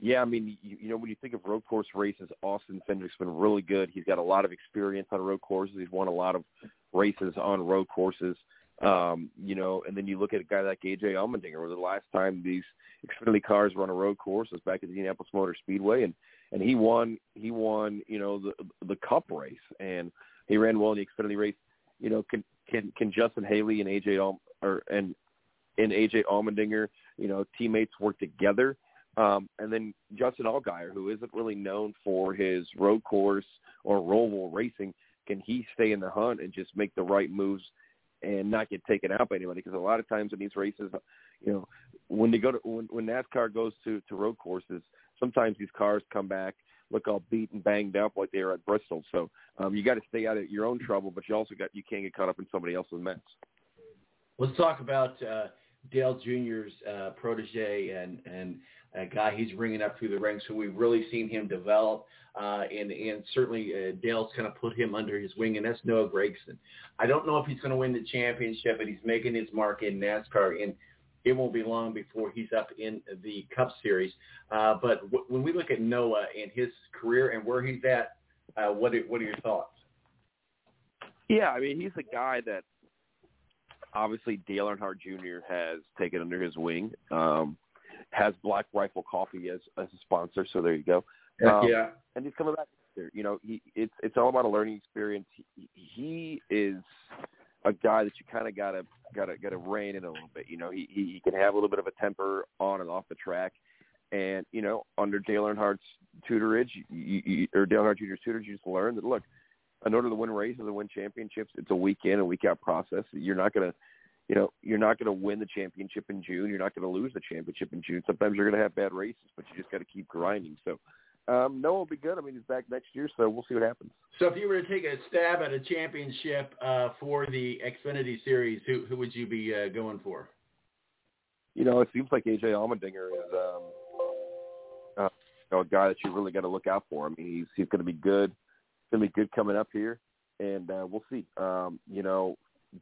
Yeah, I mean, you, you know, when you think of road course races, Austin Cindric's been really good. He's got a lot of experience on road courses. He's won a lot of races on road courses. Um, you know, and then you look at a guy like AJ Allmendinger, where the last time these Xfinity cars were on a road course was back at the Indianapolis Motor Speedway, and and he won he won you know the the Cup race, and he ran well in the Xfinity race. You know, can can can Justin Haley and AJ Al, or and and AJ Allmendinger, you know, teammates work together? Um, and then Justin Allgaier, who isn't really known for his road course or roll racing, can he stay in the hunt and just make the right moves and not get taken out by anybody? Because a lot of times in these races, you know, when they go to when, when NASCAR goes to to road courses, sometimes these cars come back look all beat and banged up like they are at Bristol. So um, you got to stay out of your own trouble, but you also got you can't get caught up in somebody else's mess. Let's talk about uh, Dale Jr.'s uh, protege and and a guy he's bringing up through the ranks who we've really seen him develop. Uh, and, and certainly uh, Dale's kind of put him under his wing, and that's Noah Gragson. I don't know if he's going to win the championship, but he's making his mark in NASCAR, and it won't be long before he's up in the Cup Series. Uh, but w- when we look at Noah and his career and where he's at, uh, what are, what are your thoughts? Yeah, I mean, he's a guy that obviously Dale Earnhardt Jr. has taken under his wing. Um, has Black Rifle Coffee as as a sponsor. So there you go. Um, yeah. And he's coming back. You know, he it's it's all about a learning experience. He, he is a guy that you kind of gotta gotta gotta rein in a little bit. You know, he he can have a little bit of a temper on and off the track. And you know, under Dale Earnhardt's tutorage, you, you, or Dale Earnhardt Jr.'s tutorage, you just learn that look, in order to win races and win championships, it's a week in and week out process. You're not gonna you know, you're not going to win the championship in June. You're not going to lose the championship in June. Sometimes you're going to have bad races, but you just got to keep grinding. So, um, Noah will be good. I mean, he's back next year, so we'll see what happens. So, if you were to take a stab at a championship uh, for the Xfinity Series, who who would you be uh, going for? You know, it seems like AJ Allmendinger is um, uh, you know, a guy that you really got to look out for. I mean, he's he's going to be good. Going to be good coming up here. and uh, we'll see. Um, you know,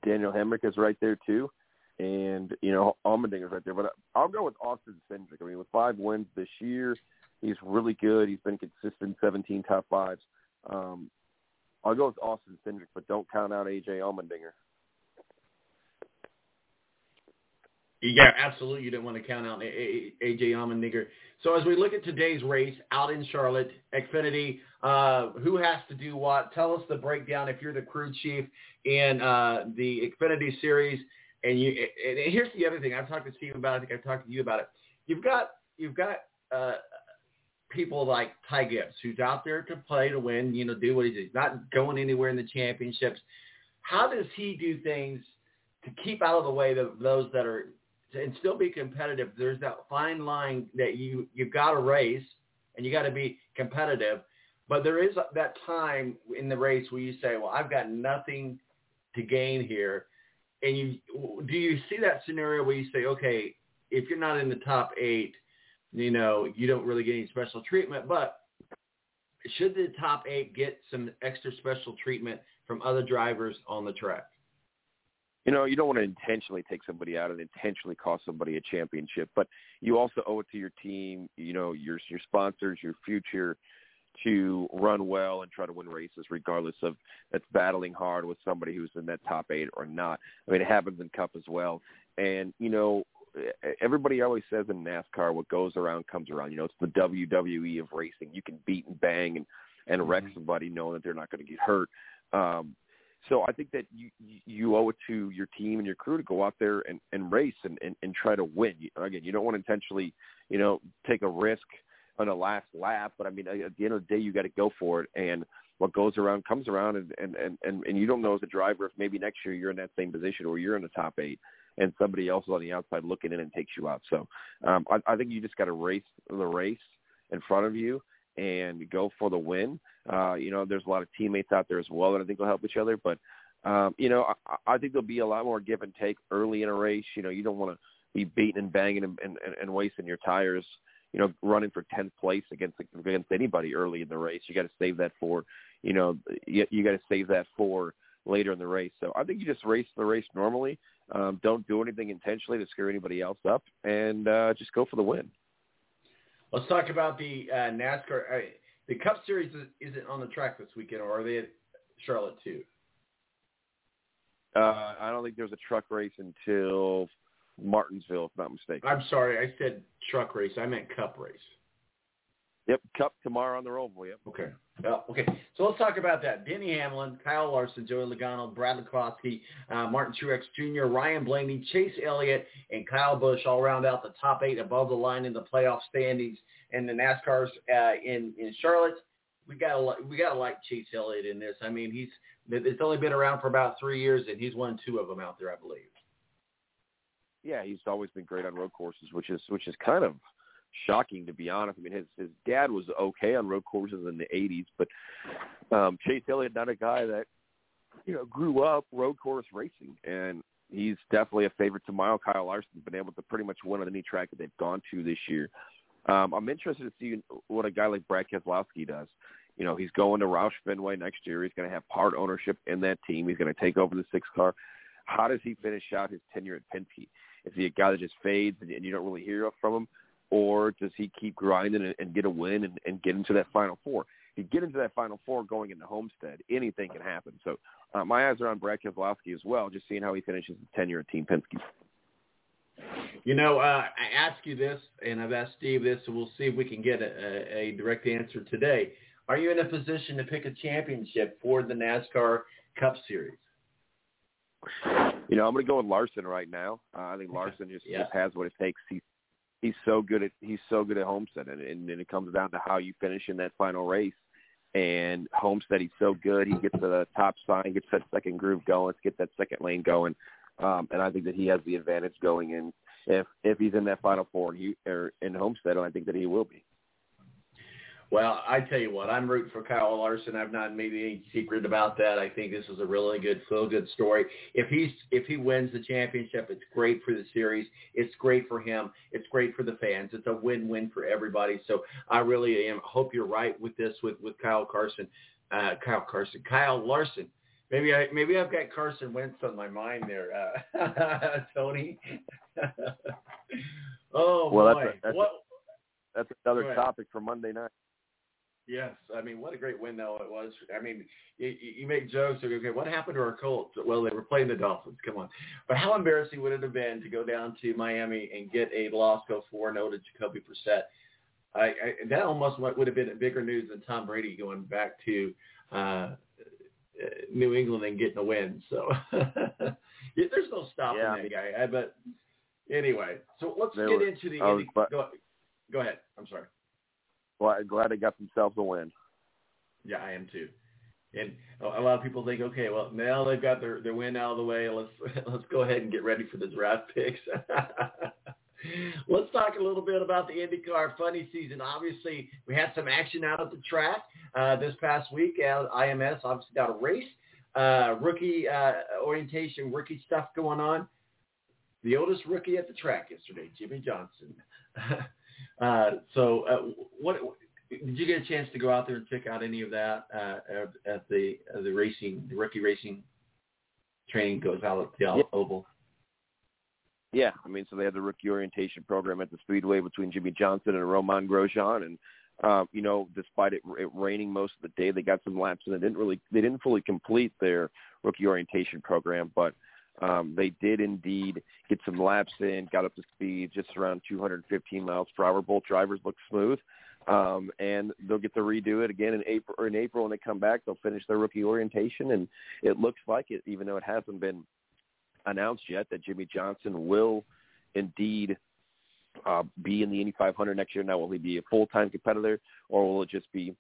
Daniel Hemric is right there too, and you know Allmendinger's right there. But I'll go with Austin Cindric. I mean, with five wins this year, he's really good. He's been consistent, 17 top fives. Um, I'll go with Austin Cindric, but don't count out AJ Allmendinger. Yeah, absolutely. You didn't want to count out AJ Allmendinger. So as we look at today's race out in Charlotte, Xfinity, uh, who has to do what? Tell us the breakdown if you're the crew chief in uh, the Xfinity series. And you, and here's the other thing. I've talked to Steve about. it. I think I've talked to you about it. You've got you've got uh, people like Ty Gibbs, who's out there to play to win. You know, do what he does. He's not going anywhere in the championships. How does he do things to keep out of the way of those that are and still be competitive, there's that fine line that you you've got to race and you got to be competitive. But there is that time in the race where you say, "Well, I've got nothing to gain here," and you do you see that scenario where you say, "Okay, if you're not in the top eight, you know, you don't really get any special treatment, but should the top eight get some extra special treatment from other drivers on the track?" You know, you don't want to intentionally take somebody out and intentionally cost somebody a championship, but you also owe it to your team, you know, your your sponsors, your future to run well and try to win races regardless of that's battling hard with somebody who's in that top eight or not. I mean, it happens in Cup as well. And, you know, everybody always says in NASCAR, what goes around comes around. You know, it's the WWE of racing. You can beat and bang and, and wreck somebody knowing that they're not going to get hurt. Um, so I think that you you owe it to your team and your crew to go out there and, and race and, and, and try to win. Again, you don't want to intentionally, you know, take a risk on a last lap, but I mean, at the end of the day, you got to go for it. And what goes around comes around, and and and and, and you don't know as a driver if maybe next year you're in that same position or you're in the top eight, and somebody else is on the outside looking in and takes you out. So um, I, I think you just got to race the race in front of you and go for the win. Uh, you know, there's a lot of teammates out there as well that I think will help each other. But um, you know, I, I think there'll be a lot more give and take early in a race. You know, you don't want to be beating and banging and, and, and wasting your tires. You know, running for 10th place against against anybody early in the race. You got to save that for, you know, you, you got to save that for later in the race. So I think you just race the race normally. Um, don't do anything intentionally to scare anybody else up, and uh, just go for the win. Let's talk about the uh, NASCAR. The Cup Series isn't on the track this weekend, or are they at Charlotte too? Uh, I don't think there's a truck race until Martinsville, if I'm not mistaken. I'm sorry, I said truck race. I meant Cup race. Yep, Cup tomorrow on the Roval. Yep. Okay. Well, okay. So let's talk about that. Denny Hamlin, Kyle Larson, Joey Logano, Brad Keselowski, uh, Martin Truex Jr., Ryan Blaney, Chase Elliott, and Kyle Busch all round out the top eight above the line in the playoff standings. And the NASCAR's uh, in in Charlotte, we gotta we gotta like Chase Elliott in this. I mean, he's it's only been around for about three years, and he's won two of them out there, I believe. Yeah, he's always been great on road courses, which is which is kind of shocking to be honest. I mean, his his dad was okay on road courses in the '80s, but um, Chase Elliott not a guy that you know grew up road course racing, and he's definitely a favorite to mile. Kyle Larson's been able to pretty much win on any track that they've gone to this year. Um, I'm interested to see what a guy like Brad Keselowski does. You know, he's going to Roush Fenway next year. He's going to have part ownership in that team. He's going to take over the six car. How does he finish out his tenure at Penske? Is he a guy that just fades and, and you don't really hear from him? Or does he keep grinding and, and get a win and, and get into that final four? If you get into that final four going into Homestead, anything can happen. So uh, my eyes are on Brad Keselowski as well, just seeing how he finishes his tenure at Team Penske. You know, uh, I asked you this, and I've asked Steve this, so we'll see if we can get a, a direct answer today. Are you in a position to pick a championship for the NASCAR Cup Series? You know, I'm going to go with Larson right now. Uh, I think Larson just, yeah. just has what it takes. He's he's so good at he's so good at Homestead, and, and, and it comes down to how you finish in that final race. And Homestead, he's so good. He gets to the top sign, gets that second groove going, gets that second lane going, um, and I think that he has the advantage going in if if he's in that final four and he or in Homestead, and I think that he will be. Well, I tell you what, I'm rooting for Kyle Larson. I've not made any secret about that. I think this is a really good, feel good story. If he's if he wins the championship, it's great for the series. It's great for him. It's great for the fans. It's a win-win for everybody. So I really am. Hope you're right with this with with Kyle Carson, uh, Kyle Carson, Kyle Larson. Maybe I maybe I've got Carson Wentz on my mind there, uh, <laughs> Tony. <laughs> oh well, boy, that's, a, that's, what? that's another topic for Monday night. Yes, I mean, what a great win though it was. I mean, you, you make jokes. Okay, what happened to our Colts? Well, they were playing the Dolphins. Come on, but how embarrassing would it have been to go down to Miami and get a loss, go four no to Jacoby Brissett? I, I that almost would would have been bigger news than Tom Brady going back to uh, uh, New England and getting a win. So <laughs> yeah, there's no stopping Yeah, that guy. I, but anyway, so let's get into the. Was Indy- glad- go, go ahead. I'm sorry. I'm glad they got themselves a win. Yeah, I am too. And a lot of people think, okay, well now they've got their, their win out of the way. Let's <laughs> let's go ahead and get ready for the draft picks. <laughs> let's talk a little bit about the IndyCar funny season. Obviously, we had some action out at the track uh, this past week. Uh, IMS obviously got a race, uh, rookie uh, orientation, rookie stuff going on. The oldest rookie at the track yesterday, Jimmie Johnson. <laughs> uh, so, uh, what did you get a chance to go out there and check out any of that uh, at, at the uh, the racing, the rookie racing training goes out at the Yeah. oval? Yeah, I mean, so they had the rookie orientation program at the Speedway between Jimmie Johnson and Romain Grosjean, and um, you know, despite it, it raining most of the day, they got some laps, and they didn't really they didn't fully complete their rookie orientation program, but um, they did indeed get some laps in, got up to speed, just around 215 miles per hour. Both drivers look smooth, um, and they'll get to redo it again in April. Or in April, when they come back, they'll finish their rookie orientation, and it looks like it, even though it hasn't been announced yet, that Jimmie Johnson will indeed uh, be in the Indy 500 next year. Now, will he be a full-time competitor, or will it just be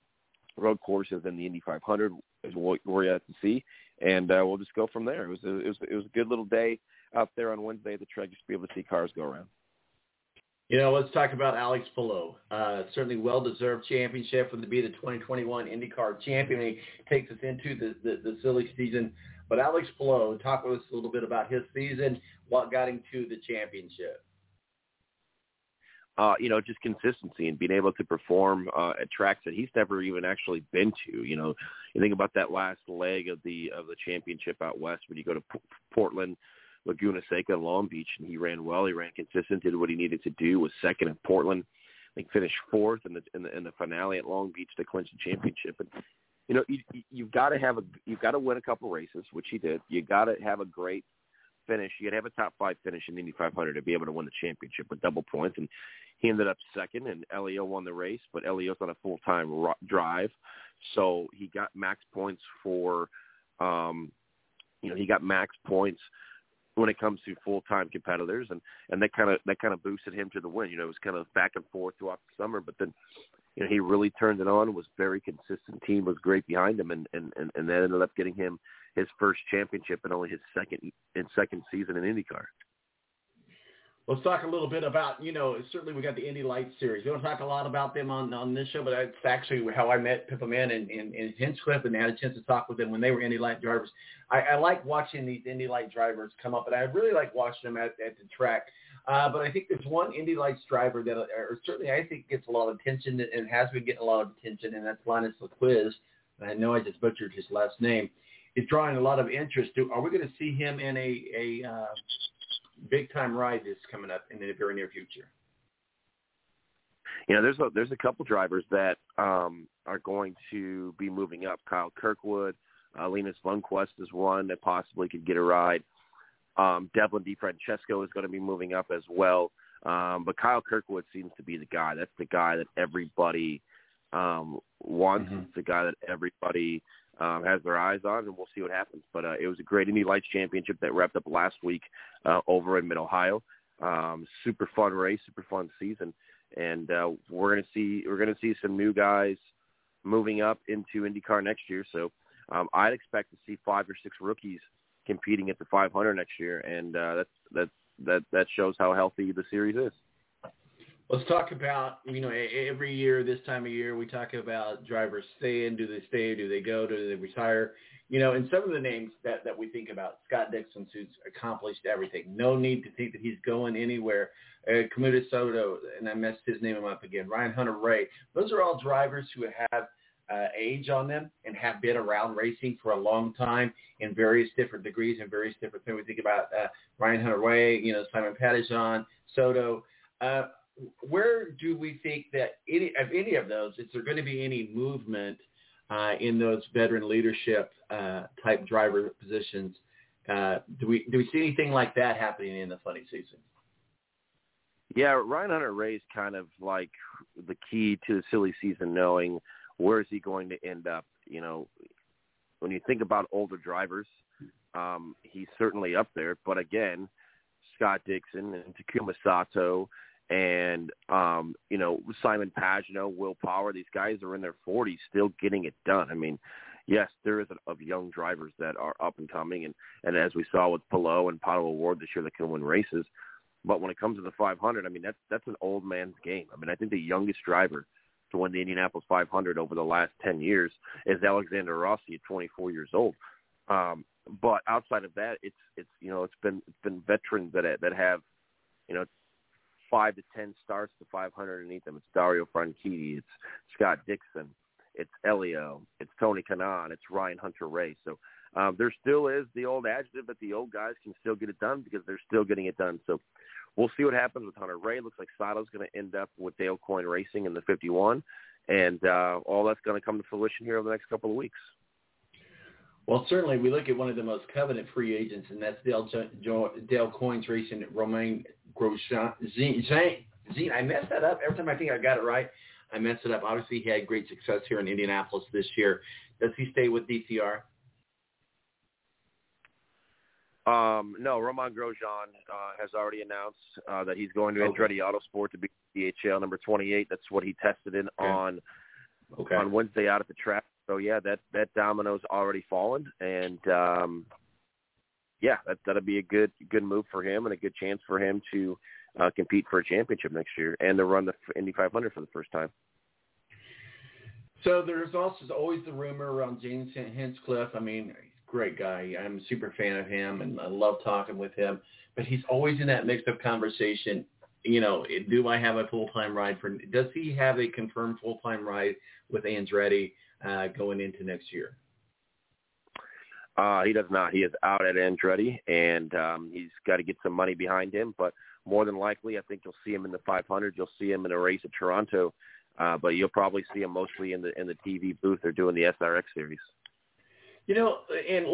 road courses in the Indy 500? Is what we're yet to see, and uh, we'll just go from there. It was a, it was it was a good little day out there on Wednesday at the track, just to be able to see cars go around. You know, let's talk about Alex Palou. Uh, certainly well-deserved championship for to be the 2021 IndyCar champion. He takes us into the, the, the silly season. But Alex Palou, talk with us a little bit about his season, what got him to the championship. Uh, you know, just consistency and being able to perform uh, at tracks that he's never even actually been to. You know, you think about that last leg of the of the championship out west when you go to P- Portland, Laguna Seca, Long Beach, and he ran well. He ran consistent, did what he needed to do. Was second in Portland. I think finished fourth in the in the, in the finale at Long Beach to clinch the championship. And you know, you- you've got to have a you've got to win a couple races, which he did. You got to have a great finish. You got to have a top five finish in the Indy 500 to be able to win the championship with double points. And he ended up second, and Elio won the race. But Elio's on a full time ro- drive, so he got max points for, um, you know, he got max points when it comes to full time competitors, and and that kind of that kind of boosted him to the win. You know, it was kind of back and forth throughout the summer, but then. You know, he really turned it on. Was very consistent. Team was great behind him, and and and, and that ended up getting him his first championship and only his second in second season in IndyCar. Let's talk a little bit about, you know, certainly we got the Indy Lights series. We don't talk a lot about them on, on this show, but it's actually how I met Pippa Mann and, and, and Hinchcliffe and had a chance to talk with them when they were Indy Light drivers. I, I like watching these Indy Light drivers come up, and I really like watching them at, at the track. Uh, but I think there's one Indy Lights driver that, or certainly I think gets a lot of attention and has been getting a lot of attention, and that's Linus LaQuiz. I know I just butchered his last name. He's drawing a lot of interest. Are we going to see him in a, a uh, big time ride that's coming up in the very near future? You know, there's a there's a couple drivers that um, are going to be moving up. Kyle Kirkwood, uh, Linus Lundqvist is one that possibly could get a ride. Um, Devlin DeFrancesco is going to be moving up as well. Um, but Kyle Kirkwood seems to be the guy. That's the guy that everybody um, wants. Mm-hmm. It's the guy that everybody um, has their eyes on, and we'll see what happens. But uh, it was a great Indy Lights Championship that wrapped up last week uh, over in Mid Ohio. Um, super fun race, super fun season, and uh, we're to see we're to see some new guys moving up into IndyCar next year. So um, I'd expect to see five or six rookies competing at the 500 next year, and uh, that's that that that shows how healthy the series is. Let's talk about, you know, every year, this time of year, we talk about drivers staying. Do they stay? Do they go? Do they retire? You know, and some of the names that, that we think about, Scott Dixon, who's accomplished everything. No need to think that he's going anywhere. Uh, Kamuta Soto, and I messed his name up again. Ryan Hunter-Reay. Those are all drivers who have uh, age on them and have been around racing for a long time in various different degrees and various different things. We think about uh, Ryan Hunter-Reay, you know, Simon Pettijohn, Soto. Uh, where do we think that any of any of those, is there going to be any movement uh, in those veteran leadership uh, type driver positions? Uh, do we do we see anything like that happening in the funny season? Yeah, Ryan Hunter-Reay is kind of like the key to the silly season, knowing where is he going to end up. You know, when you think about older drivers, um, he's certainly up there. But again, Scott Dixon and Takuma Sato and um, you know Simon Pagenaud, Will Power. These guys are in their 40s, still getting it done. I mean, yes, there is a, of young drivers that are up and coming, and and as we saw with Palou and Pato O'Ward this year, that can win races. But when it comes to the 500, I mean that's that's an old man's game. I mean, I think the youngest driver to win the Indianapolis 500 over the last 10 years is Alexander Rossi at 24 years old. Um, but outside of that, it's it's you know it's been it's been veterans that that have you know five to ten starts to 500 underneath them. It's Dario Franchitti, it's Scott Dixon, it's Elio. it's Tony Kanaan, it's Ryan Hunter-Reay. So um, there still is the old adjective that the old guys can still get it done because they're still getting it done. So we'll see what happens with Hunter-Reay. Looks like Sato's going to end up with Dale Coyne Racing in the 51, and uh, all that's going to come to fruition here over the next couple of weeks. Well, certainly we look at one of the most coveted free agents, and that's Dale, jo- Dale Coyne's racing Romain Grosjean. Zine, I messed that up. Every time I think I got it right, I mess it up. Obviously, he had great success here in Indianapolis this year. Does he stay with DCR? Um, no, Romain Grosjean uh, has already announced uh, that he's going to okay. Andretti Autosport to be DHL number 28. That's what he tested in okay. on okay. on Wednesday out at the track. So yeah, that that domino's already fallen, and um, yeah, that that'll be a good good move for him and a good chance for him to uh, compete for a championship next year and to run the Indy 500 for the first time. So there's also always the rumor around James Hinchcliffe. I mean, great guy. I'm a super fan of him, and I love talking with him. But he's always in that mixed up conversation. You know, do I have a full time ride for? Does he have a confirmed full time ride with Andretti uh, going into next year? Uh, he does not. He is out at Andretti, and um, he's got to get some money behind him. But more than likely, I think you'll see him in the 500. You'll see him in a race at Toronto, uh, but you'll probably see him mostly in the in the TV booth or doing the SRX series. You know, and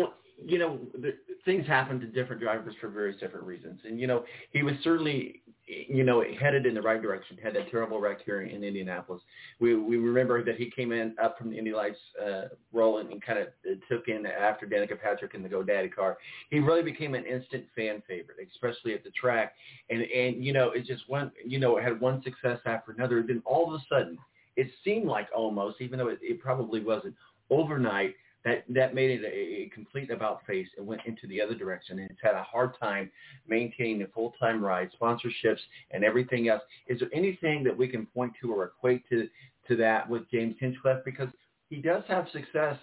you know, the, things happen to different drivers for various different reasons. And you know, he was certainly, you know, headed in the right direction. Had that terrible wreck here in Indianapolis. We we remember that he came in up from the Indy Lights uh, role and, and kind of took in after Danica Patrick in the GoDaddy car. He really became an instant fan favorite, especially at the track. And and you know, it just went, you know, it had one success after another. Then all of a sudden, it seemed like almost, even though it, it probably wasn't, overnight that that made it a, a complete about face and went into the other direction and it's had a hard time maintaining a full time ride, sponsorships and everything else. Is there anything that we can point to or equate to to that with James Hinchcliffe because he does have success,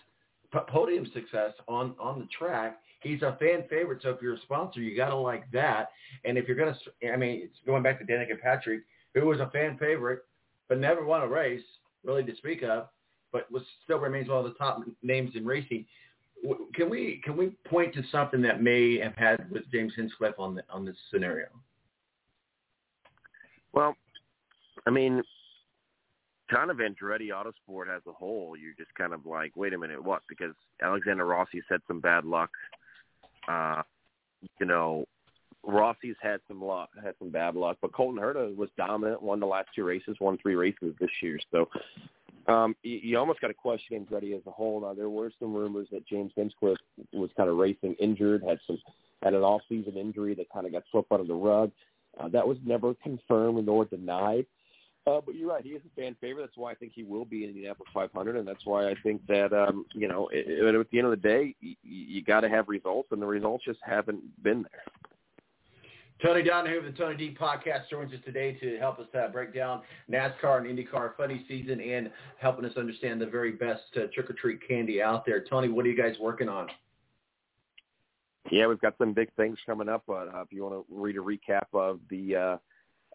podium success on on the track. He's a fan favorite, so if you're a sponsor, you gotta like that. And if you're gonna, I mean, it's going back to Danica Patrick, who was a fan favorite but never won a race really to speak of but was still remains one of the top names in racing. Can we can we point to something that may have had with James Hinchcliffe on the, on this scenario? Well, I mean, kind of Andretti Autosport as a whole, you're just kind of like, wait a minute, what? Because Alexander Rossi had some bad luck. Uh, you know, Rossi's had some luck, had some bad luck, but Colton Herta was dominant, won the last two races, won three races this year. So um, you, you almost got to question Andretti as a whole. Now there were some rumors that James Hinchcliffe was kind of racing injured, had some had an off-season injury that kind of got swept under the rug. Uh, that was never confirmed nor denied. Uh, but you're right, he is a fan favorite. That's why I think he will be in the Indianapolis 500, and that's why I think that um, you know, it, it, at the end of the day, you, you got to have results, and the results just haven't been there. Tony Donahue of the Tony D podcast joins us today to help us uh, break down NASCAR and IndyCar funny season and helping us understand the very best uh, trick or treat candy out there. Tony, what are you guys working on? Yeah, we've got some big things coming up. But uh, if you want to read a recap of the uh,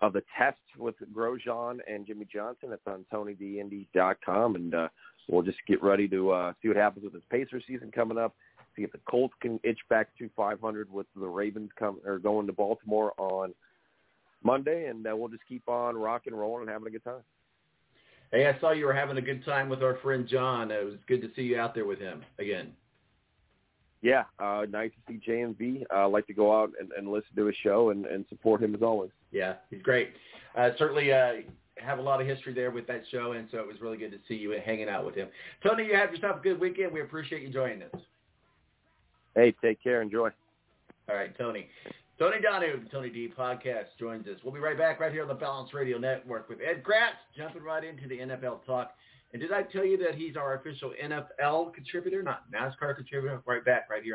of the test with Grosjean and Jimmie Johnson, it's on TonyDindy.com, and uh, we'll just get ready to uh, see what happens with this Pacer season coming up. See if the Colts can itch back to 500 with the Ravens come or going to Baltimore on Monday, and uh, we'll just keep on rocking and rolling and having a good time. Hey, I saw you were having a good time with our friend John. It was good to see you out there with him again. Yeah, uh, nice to see JMV. I uh, like to go out and, and listen to his show and, and support him as always. Yeah, he's great. Uh, certainly uh, have a lot of history there with that show, and so it was really good to see you hanging out with him. Tony, you have yourself a good weekend. We appreciate you joining us. Hey, take care. Enjoy. All right, Tony. Tony Donahue, the Tony D Podcast, joins us. We'll be right back right here on the Balance Radio Network with Ed Kracz, jumping right into the NFL talk. And did I tell you that he's our official NFL contributor, not NASCAR contributor? Right back, right here.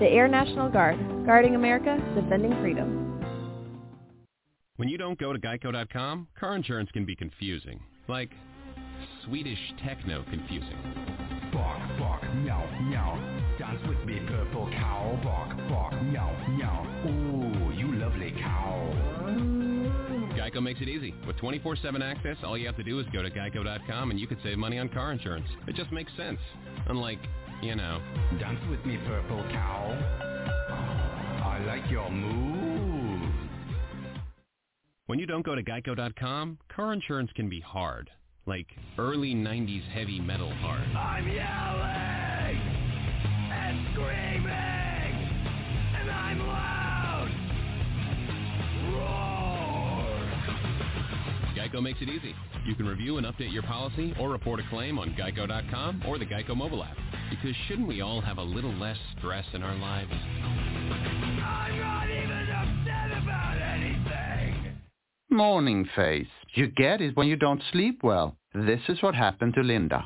The Air National Guard, guarding America, defending freedom. When you don't go to geico.com, car insurance can be confusing. Like Swedish techno confusing. Bark, bark, meow, meow. Dance with me, purple cow. Bark, bark, meow, meow. Ooh, you lovely cow. Geico makes it easy. With 24-7 access, all you have to do is go to geico.com and you could save money on car insurance. It just makes sense. Unlike, you know. Dance with me, purple cow. Oh, I like your moves. When you don't go to geico.com, car insurance can be hard. Like early 90s heavy metal hard. I'm yelling and screaming and I'm loud. Geico makes it easy. You can review and update your policy or report a claim on geico.com or the Geico mobile app. Because shouldn't we all have a little less stress in our lives? I'm not even upset about anything. Morning face. You get it when you don't sleep well. This is what happened to Linda.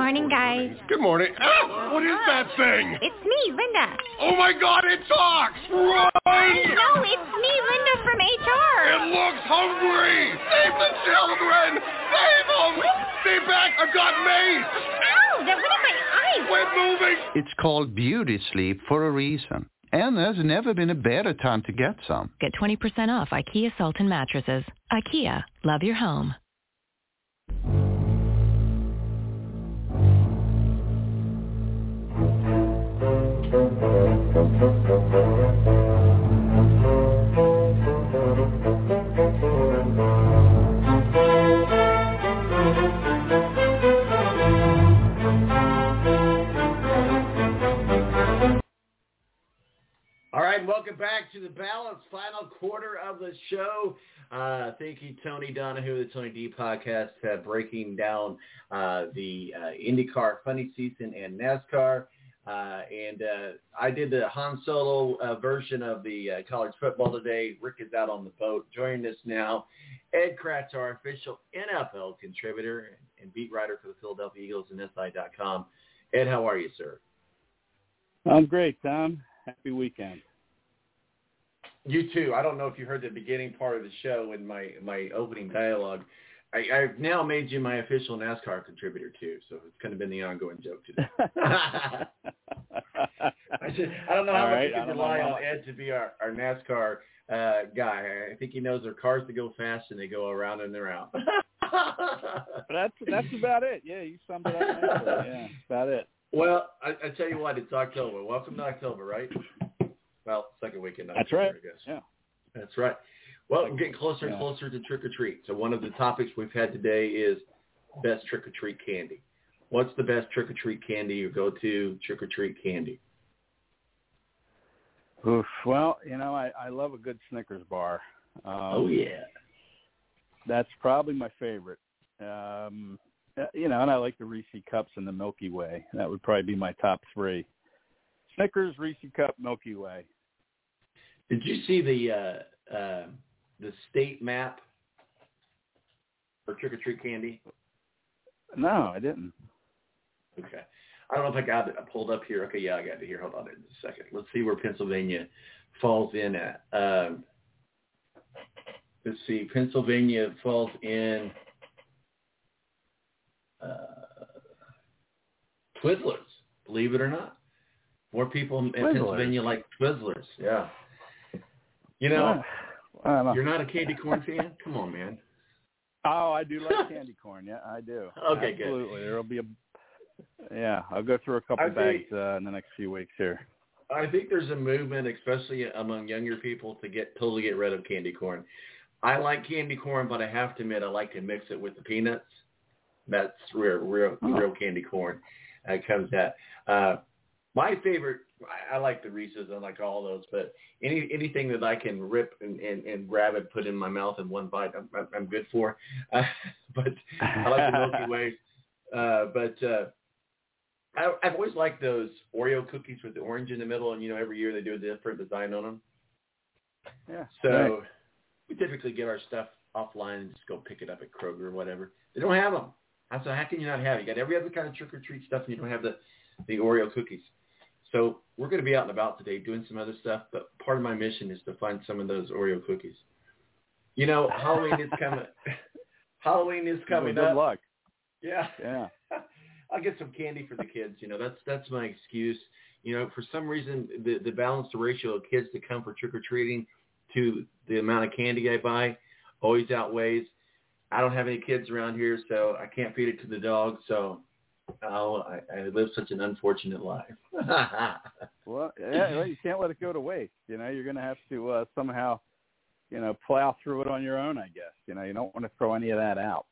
Morning, guys. Good morning. Ah, what is that thing? It's me, Linda. Oh my god, it talks! Run! No, it's me, Linda from HR. It looks hungry! Save the children! Save them! Stay back! I've got mace! Ow, that went in my eye. Quit moving! It's called beauty sleep for a reason. And there's never been a better time to get some. Get 20% off IKEA Sultan mattresses. IKEA, love your home. Show. Thank you, Tony Donahue, the Tony D podcast, uh, breaking down uh, the uh, IndyCar funny season and NASCAR. Uh, and uh, I did the Han Solo uh, version of the uh, college football today. Rick is out on the boat. Joining us now, Ed Kracz, our official NFL contributor and beat writer for the Philadelphia Eagles and SI.com. Ed, how are you, sir? I'm great, Tom. Happy weekend. You too. I don't know if you heard the beginning part of the show in my my opening dialogue. I, I've now made you my official NASCAR contributor too, so it's kind of been the ongoing joke today. <laughs> I, said, I don't know how All much right, you I can know rely on Ed to be our, our NASCAR uh, guy. I think he knows their cars that go fast and they go around and they're out. <laughs> <laughs> That's that's about it. Yeah, you summed it up nicely. Yeah, about it. Well, I, I tell you what, it's October. Welcome to October, right? Well, second weekend. That's October, right. I guess. Yeah. That's right. Well, getting closer and closer to trick or treat. So one of the topics we've had today is best trick or treat candy. What's the best trick or treat candy you go to trick or treat candy? Oof. Well, you know, I I love a good Snickers bar. Um, oh yeah. That's probably my favorite. Um, uh, you know, and I like the Reese cups and the Milky Way. That would probably be my top three. Snickers, Reese cup, Milky Way. Did you see the uh, uh, the state map for trick or treat candy? No, I didn't. Okay. I don't know if I got it I pulled up here. Okay, yeah, I got it here. Hold on a second. Let's see where Pennsylvania falls in at. Um, let's see. Pennsylvania falls in uh, Twizzlers, believe it or not. More people in Twizzlers. Pennsylvania like Twizzlers. Yeah. You know, know. You're not a candy corn fan? Come on, man. Oh, I do like candy corn. Yeah, I do. <laughs> Okay, good. Absolutely. There'll be a. Yeah, I'll go through a couple I bags think- uh, in the next few weeks here. I think there's a movement, especially among younger people, to get totally get rid of candy corn. I like candy corn, but I have to admit I like to mix it with the peanuts. That's real, real, Oh. real candy corn. Uh, comes that. Uh, my favorite, I, I like the Reese's. I like all those, but any anything that I can rip and, and, and grab and put in my mouth in one bite, I'm, I'm- good for. <laughs> Uh, but I like the Milky <laughs> Way. Uh, but uh, I, I've always liked those Oreo cookies with the orange in the middle, and you know every year they do a different design on them. Yeah. So right. we typically get our stuff offline and just go pick it up at Kroger or whatever. They don't have them. I said, how can you not have it? You got every other kind of trick or treat stuff, and you don't have the the Oreo cookies. So we're going to be out and about today doing some other stuff, but part of my mission is to find some of those Oreo cookies. You know, Halloween is coming. <laughs> Halloween is coming Well, good up. luck. Yeah. Yeah. <laughs> I'll get some candy for the kids. You know, that's that's my excuse. You know, for some reason, the the balanced ratio of kids that come for trick or treating to the amount of candy I buy always outweighs. I don't have any kids around here, so I can't feed it to the dogs. So oh, I, I live such an unfortunate life. <laughs> Well, yeah, well, you can't let it go to waste. You know, you're going to have to uh, somehow, you know, plow through it on your own. I guess. You know, you don't want to throw any of that out.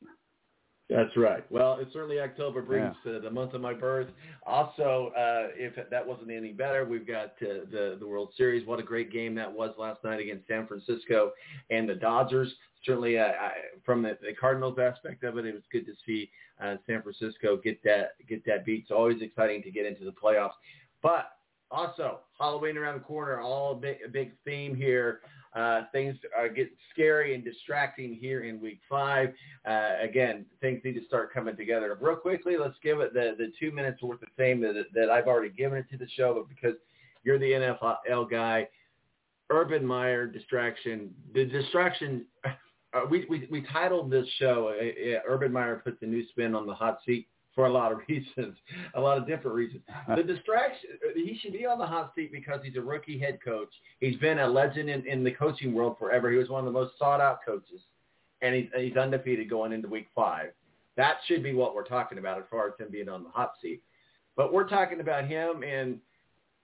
That's right. Well, it's certainly October brings uh, the month of my birth. Also, uh, if that wasn't any better, we've got uh, the the World Series. What a great game that was last night against San Francisco and the Dodgers. Certainly, uh, I, from the, the Cardinals aspect of it, it was good to see uh, San Francisco get that get that beat. It's always exciting to get into the playoffs. But also, Halloween around the corner, all a big, a big theme here. Uh, things are get scary and distracting here in week five. Uh, again, things need to start coming together. Real quickly, let's give it the, the two minutes worth of fame that, that I've already given it to the show, but because you're the NFL guy, Urban Meyer distraction. The distraction. <laughs> Uh, we, we we titled this show uh, uh, "Urban Meyer puts a new spin on the hot seat" for a lot of <laughs> reasons, a lot of different reasons. <laughs> The distraction. He should be on the hot seat because he's a rookie head coach. He's been a legend in, in the coaching world forever. He was one of the most sought out coaches, and he's he's undefeated going into week five. That should be what we're talking about as far as him being on the hot seat. But we're talking about him and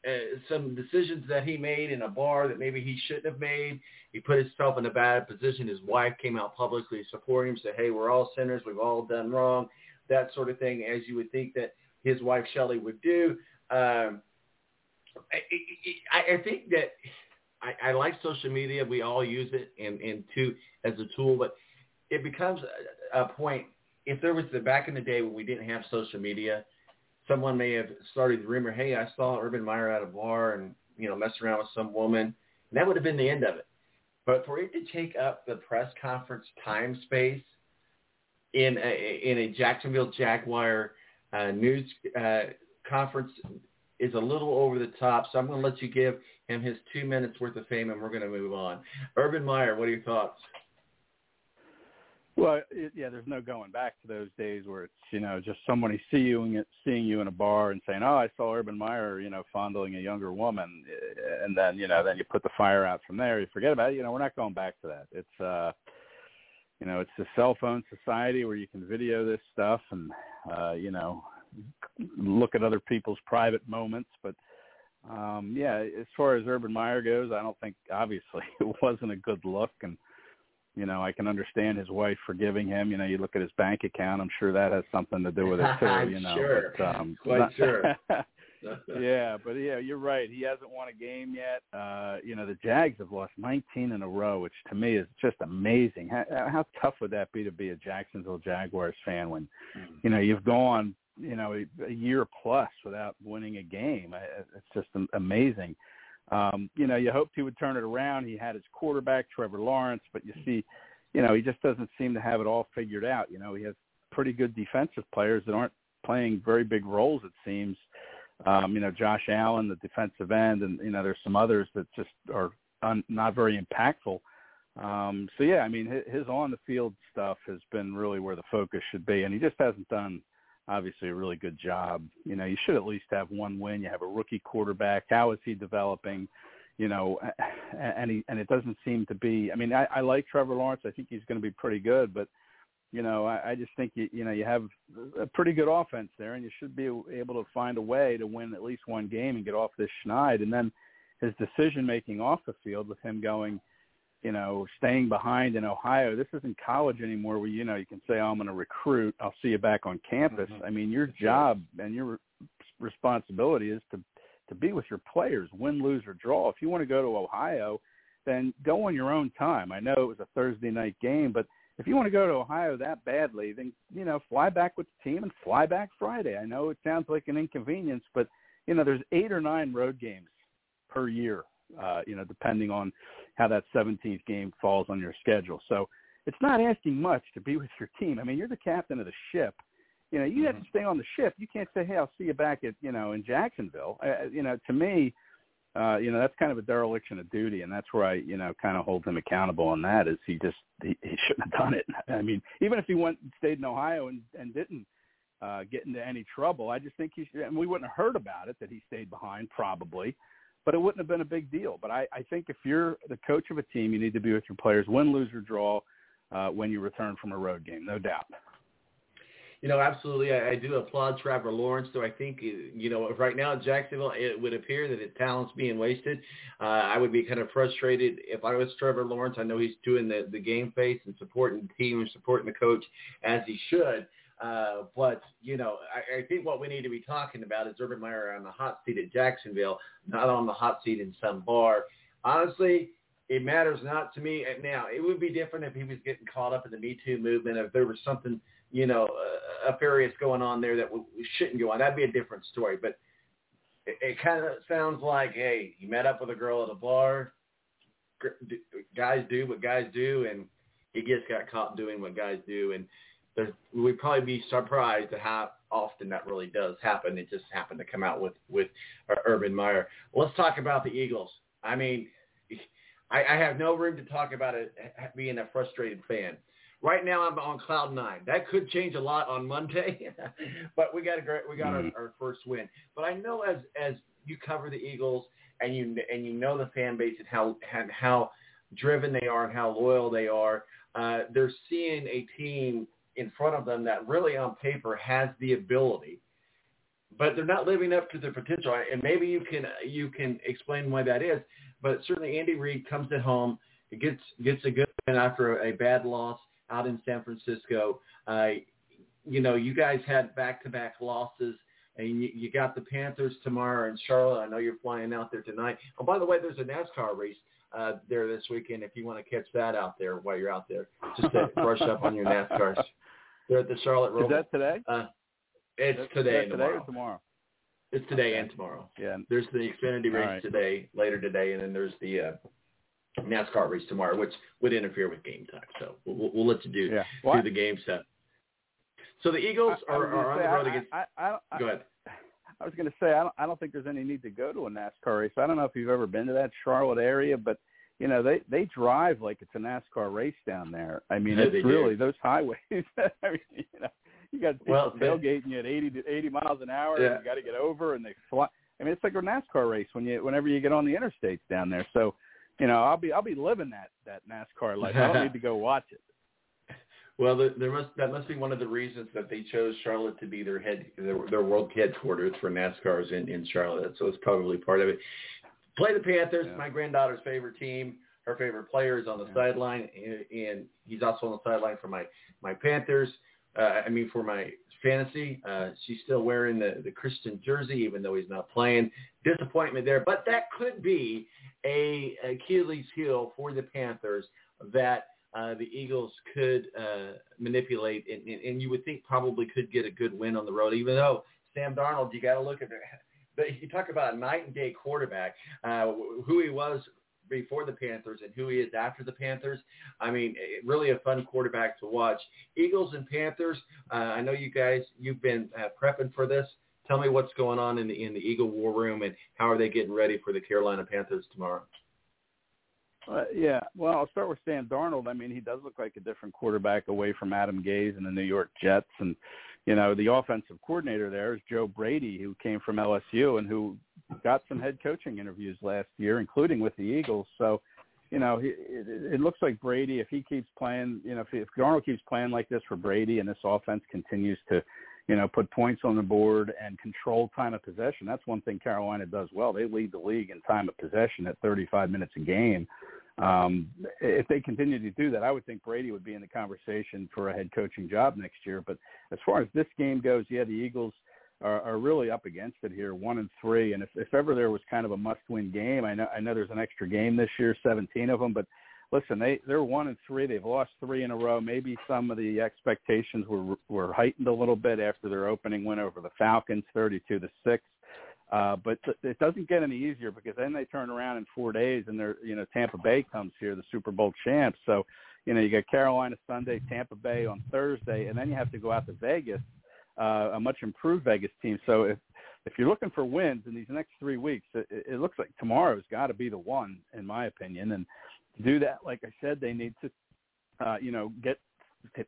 uh, some decisions that he made in a bar that maybe he shouldn't have made. He put himself in a bad position. His wife came out publicly supporting him, said, hey, we're all sinners. We've all done wrong, that sort of thing, as you would think that his wife Shelley would do. Um, I, I, I think that I, I like social media. We all use it and, and to as a tool, but it becomes a, a point. If there was the back in the day when we didn't have social media, someone may have started the rumor, hey, I saw Urban Meyer at a bar and, you know, messing around with some woman. And that would have been the end of it. But for it to take up the press conference time space in a, in a Jacksonville Jaguar uh, news uh, conference is a little over the top. So I'm going to let you give him his two minutes worth of fame, and we're going to move on. Urban Meyer, what are your thoughts? Well, it, yeah, there's no going back to those days where it's you know just somebody seeing and seeing you in a bar and saying, "Oh, I saw Urban Meyer, you know, fondling a younger woman," and then you know then you put the fire out from there. You forget about it. You know, we're not going back to that. It's uh, you know, it's a cell phone society where you can video this stuff and uh, you know look at other people's private moments, but um yeah as far as urban meyer goes i don't think obviously <laughs> it wasn't a good look and you know, I can understand his wife forgiving him. You know, you look at his bank account. I'm sure that has something to do with it too. <laughs> You know, sure. but, um, quite not, sure. <laughs> yeah, but yeah, you're right. He hasn't won a game yet. Uh, you know, the Jags have lost 19 in a row, which to me is just amazing. How, how tough would that be to be a Jacksonville Jaguars fan when, you know, you've gone, you know, a, a year plus without winning a game? It's just amazing um, you know, you hoped he would turn it around. He had his quarterback, Trevor Lawrence, but you see, you know, he just doesn't seem to have it all figured out. You know, he has pretty good defensive players that aren't playing very big roles, it seems. Um, you know, Josh Allen, the defensive end, and, you know, there's some others that just are un- not very impactful. Um, so, yeah, I mean, his, his on-the-field stuff has been really where the focus should be, and he just hasn't done – obviously a really good job. You know, you should at least have one win. You have a rookie quarterback. How is he developing? You know, and he and it doesn't seem to be. I mean, I, I like Trevor Lawrence. I think he's going to be pretty good, but you know, I, I just think you you know you have a pretty good offense there, and you should be able to find a way to win at least one game and get off this schneid. And then his decision making off the field with him going you know, staying behind in Ohio. This isn't college anymore where, you know, you can say, oh, I'm going to recruit. I'll see you back on campus. Mm-hmm. I mean, your job and your responsibility is to, to be with your players, win, lose, or draw. If you want to go to Ohio, then go on your own time. I know it was a Thursday night game, but if you want to go to Ohio that badly, then, you know, fly back with the team and fly back Friday. I know it sounds like an inconvenience, but, you know, there's eight or nine road games per year uh, you know, depending on how that 17th game falls on your schedule. So it's not asking much to be with your team. I mean, you're the captain of the ship. You know, you Mm-hmm. have to stay on the ship. You can't say, "Hey, I'll see you back at you know in Jacksonville." Uh, you know, to me, uh, you know that's kind of a dereliction of duty, and that's where I you know kind of hold him accountable on that. Is he just he, he shouldn't have done it? <laughs> I mean, even if he went and stayed in Ohio and and didn't uh, get into any trouble, I just think he should. And we wouldn't have heard about it that he stayed behind, probably but it wouldn't have been a big deal. But I, I think if you're the coach of a team, you need to be with your players, win, lose, or draw, uh, when you return from a road game, no doubt. You know, absolutely. I, I do applaud Trevor Lawrence, though I think, you know, right now in Jacksonville, it would appear that his talent's being wasted. Uh, I would be kind of frustrated if I was Trevor Lawrence. I know he's doing the, the game face and supporting the team and supporting the coach as he should. Uh, but, you know, I, I think what we need to be talking about is Urban Meyer on the hot seat at Jacksonville, not on the hot seat in some bar. Honestly, it matters not to me. Now, it would be different if he was getting caught up in the Me Too movement, if there was something, you know, uh, nefarious going on there that w- shouldn't go on. That'd be a different story. But it, it kind of sounds like, hey, he met up with a girl at a bar. Guys do what guys do, and he just got caught doing what guys do. And we'd probably be surprised at how often that really does happen. It just happened to come out with with uh, Urban Meyer. Let's talk about the Eagles. I mean, I, I have no room to talk about it being a frustrated fan. Right now, I'm on cloud nine. That could change a lot on Monday, <laughs> but we got a great, we got Mhm. our, our first win. But I know as as you cover the Eagles and you and you know the fan base and how and how driven they are and how loyal they are, uh, they're seeing a team in front of them that really on paper has the ability, but they're not living up to their potential. And maybe you can you can explain why that is. But certainly Andy Reid comes at home, gets gets a good win after a, a bad loss out in San Francisco. Uh, you know, you guys had back-to-back losses. And you, you got the Panthers tomorrow in Charlotte. I know you're flying out there tonight. Oh, by the way, there's a NASCAR race uh, there this weekend. If you want to catch that out there while you're out there, just to <laughs> brush up on your NASCARs. They're at the Charlotte Is Roval. that today? Uh, it's Is today that and tomorrow. or tomorrow? It's today Okay. and tomorrow. Yeah. There's the Xfinity race right. today, later today, and then there's the uh, NASCAR race tomorrow, which would interfere with game time. So we'll, we'll- let you do Yeah. do the game stuff. So the Eagles I- I are, was are on the road I- against. I, I, I, go ahead. I was going to say I don't I don't think there's any need to go to a NASCAR race. I don't know if you've ever been to that Charlotte area, but you know they they drive like it's a NASCAR race down there. I mean, Yeah, it's they do. really those highways. <laughs> I mean, you know, you got people Well, tailgating you at 80 to 80 miles an hour. Yeah. And you got to get over, and they fly. I mean, it's like a NASCAR race when you whenever you get on the interstates down there. So, you know, I'll be I'll be living that that NASCAR life. I don't need to go watch it. <laughs> Well, there, there must that must be one of the reasons that they chose Charlotte to be their head their, their world headquarters for NASCAR's in in Charlotte. So it's probably part of it. Play the Panthers, my granddaughter's favorite team. Her favorite player is on the sideline, and, and he's also on the sideline for my my Panthers. Uh, I mean, for my fantasy, uh, she's still wearing the the Christian jersey, even though he's not playing. Disappointment there, but that could be a Achilles heel for the Panthers that uh, the Eagles could uh, manipulate, and, and, and you would think probably could get a good win on the road. Even though Sam Darnold, you got to look at <laughs> but you talk about a night and day quarterback, uh, who he was before the Panthers and who he is after the Panthers. I mean, really a fun quarterback to watch. Eagles and Panthers. Uh, I know you guys, you've been uh, prepping for this. Tell me what's going on in the in the Eagle War Room and how are they getting ready for the Carolina Panthers tomorrow? Uh, yeah, well, I'll start with Sam Darnold. I mean, he does look like a different quarterback away from Adam Gase and the New York Jets. And, you know, the offensive coordinator there is Joe Brady, who came from LSU and who got some head coaching interviews last year, including with the Eagles. So, you know, he, it, it looks like Brady, if he keeps playing, you know, if, if Darnold keeps playing like this for Brady and this offense continues to, you know, put points on the board and control time of possession, that's one thing Carolina does well. They lead the league in time of possession at 35 minutes a game. Um, if they continue to do that, I would think Brady would be in the conversation for a head coaching job next year. But as far as this game goes, yeah, the Eagles are, are really up against it here, one and three. And if, if ever there was kind of a must-win game, I know I know there's an extra game this year, 17 of them, but listen, they they're one and three. They've lost three in a row. Maybe some of the expectations were were heightened a little bit after their opening win over the Falcons, 32 to six. Uh, but it doesn't get any easier because then they turn around in four days and they're, you know, Tampa Bay comes here, the Super Bowl champs. So, you know, you got Carolina Sunday, Tampa Bay on Thursday, and then you have to go out to Vegas, uh, a much improved Vegas team. So if, if you're looking for wins in these next three weeks, it, it looks like tomorrow's got to be the one, in my opinion. And to do that, like I said, they need to, uh, you know, get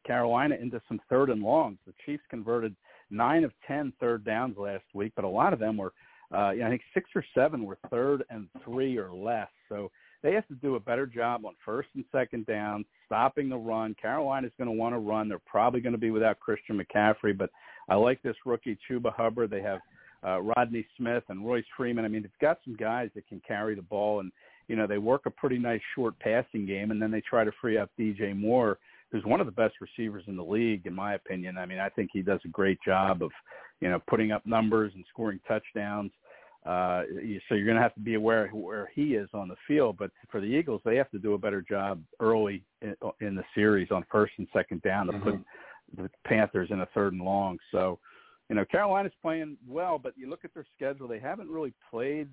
Carolina into some third and longs. The Chiefs converted nine of ten third downs last week, but a lot of them were, uh, you know, I think six or seven were third and three or less. So they have to do a better job on first and second down, stopping the run. Carolina's going to want to run. They're probably going to be without Christian McCaffrey, but I like this rookie Chuba Hubbard. They have uh, Rodney Smith and Royce Freeman. I mean, they've got some guys that can carry the ball, and you know they work a pretty nice short passing game, and then they try to free up DJ Moore who's one of the best receivers in the league, in my opinion. I mean, I think he does a great job of, you know, putting up numbers and scoring touchdowns. Uh, so you're going to have to be aware where he is on the field. But for the Eagles, they have to do a better job early in, in the series on first and second down to mm-hmm. put the Panthers in a third and long. So, you know, Carolina's playing well, but you look at their schedule; they haven't really played.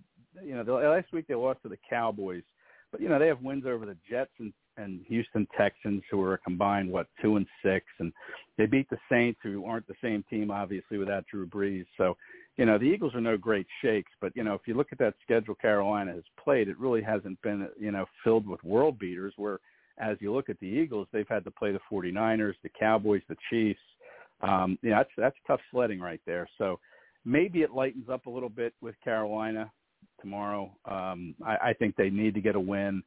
You know, the, last week they lost to the Cowboys, but you know they have wins over the Jets and and Houston Texans, who are a combined what two and six, and they beat the Saints, who aren't the same team obviously without Drew Brees. So, you know, the Eagles are no great shakes, but you know, if you look at that schedule Carolina has played, it really hasn't been you know filled with world beaters. Where as you look at the Eagles, they've had to play the 49ers, the Cowboys, the Chiefs. Um, you know, that's that's tough sledding right there. So maybe it lightens up a little bit with Carolina tomorrow. Um, I, I think they need to get a win.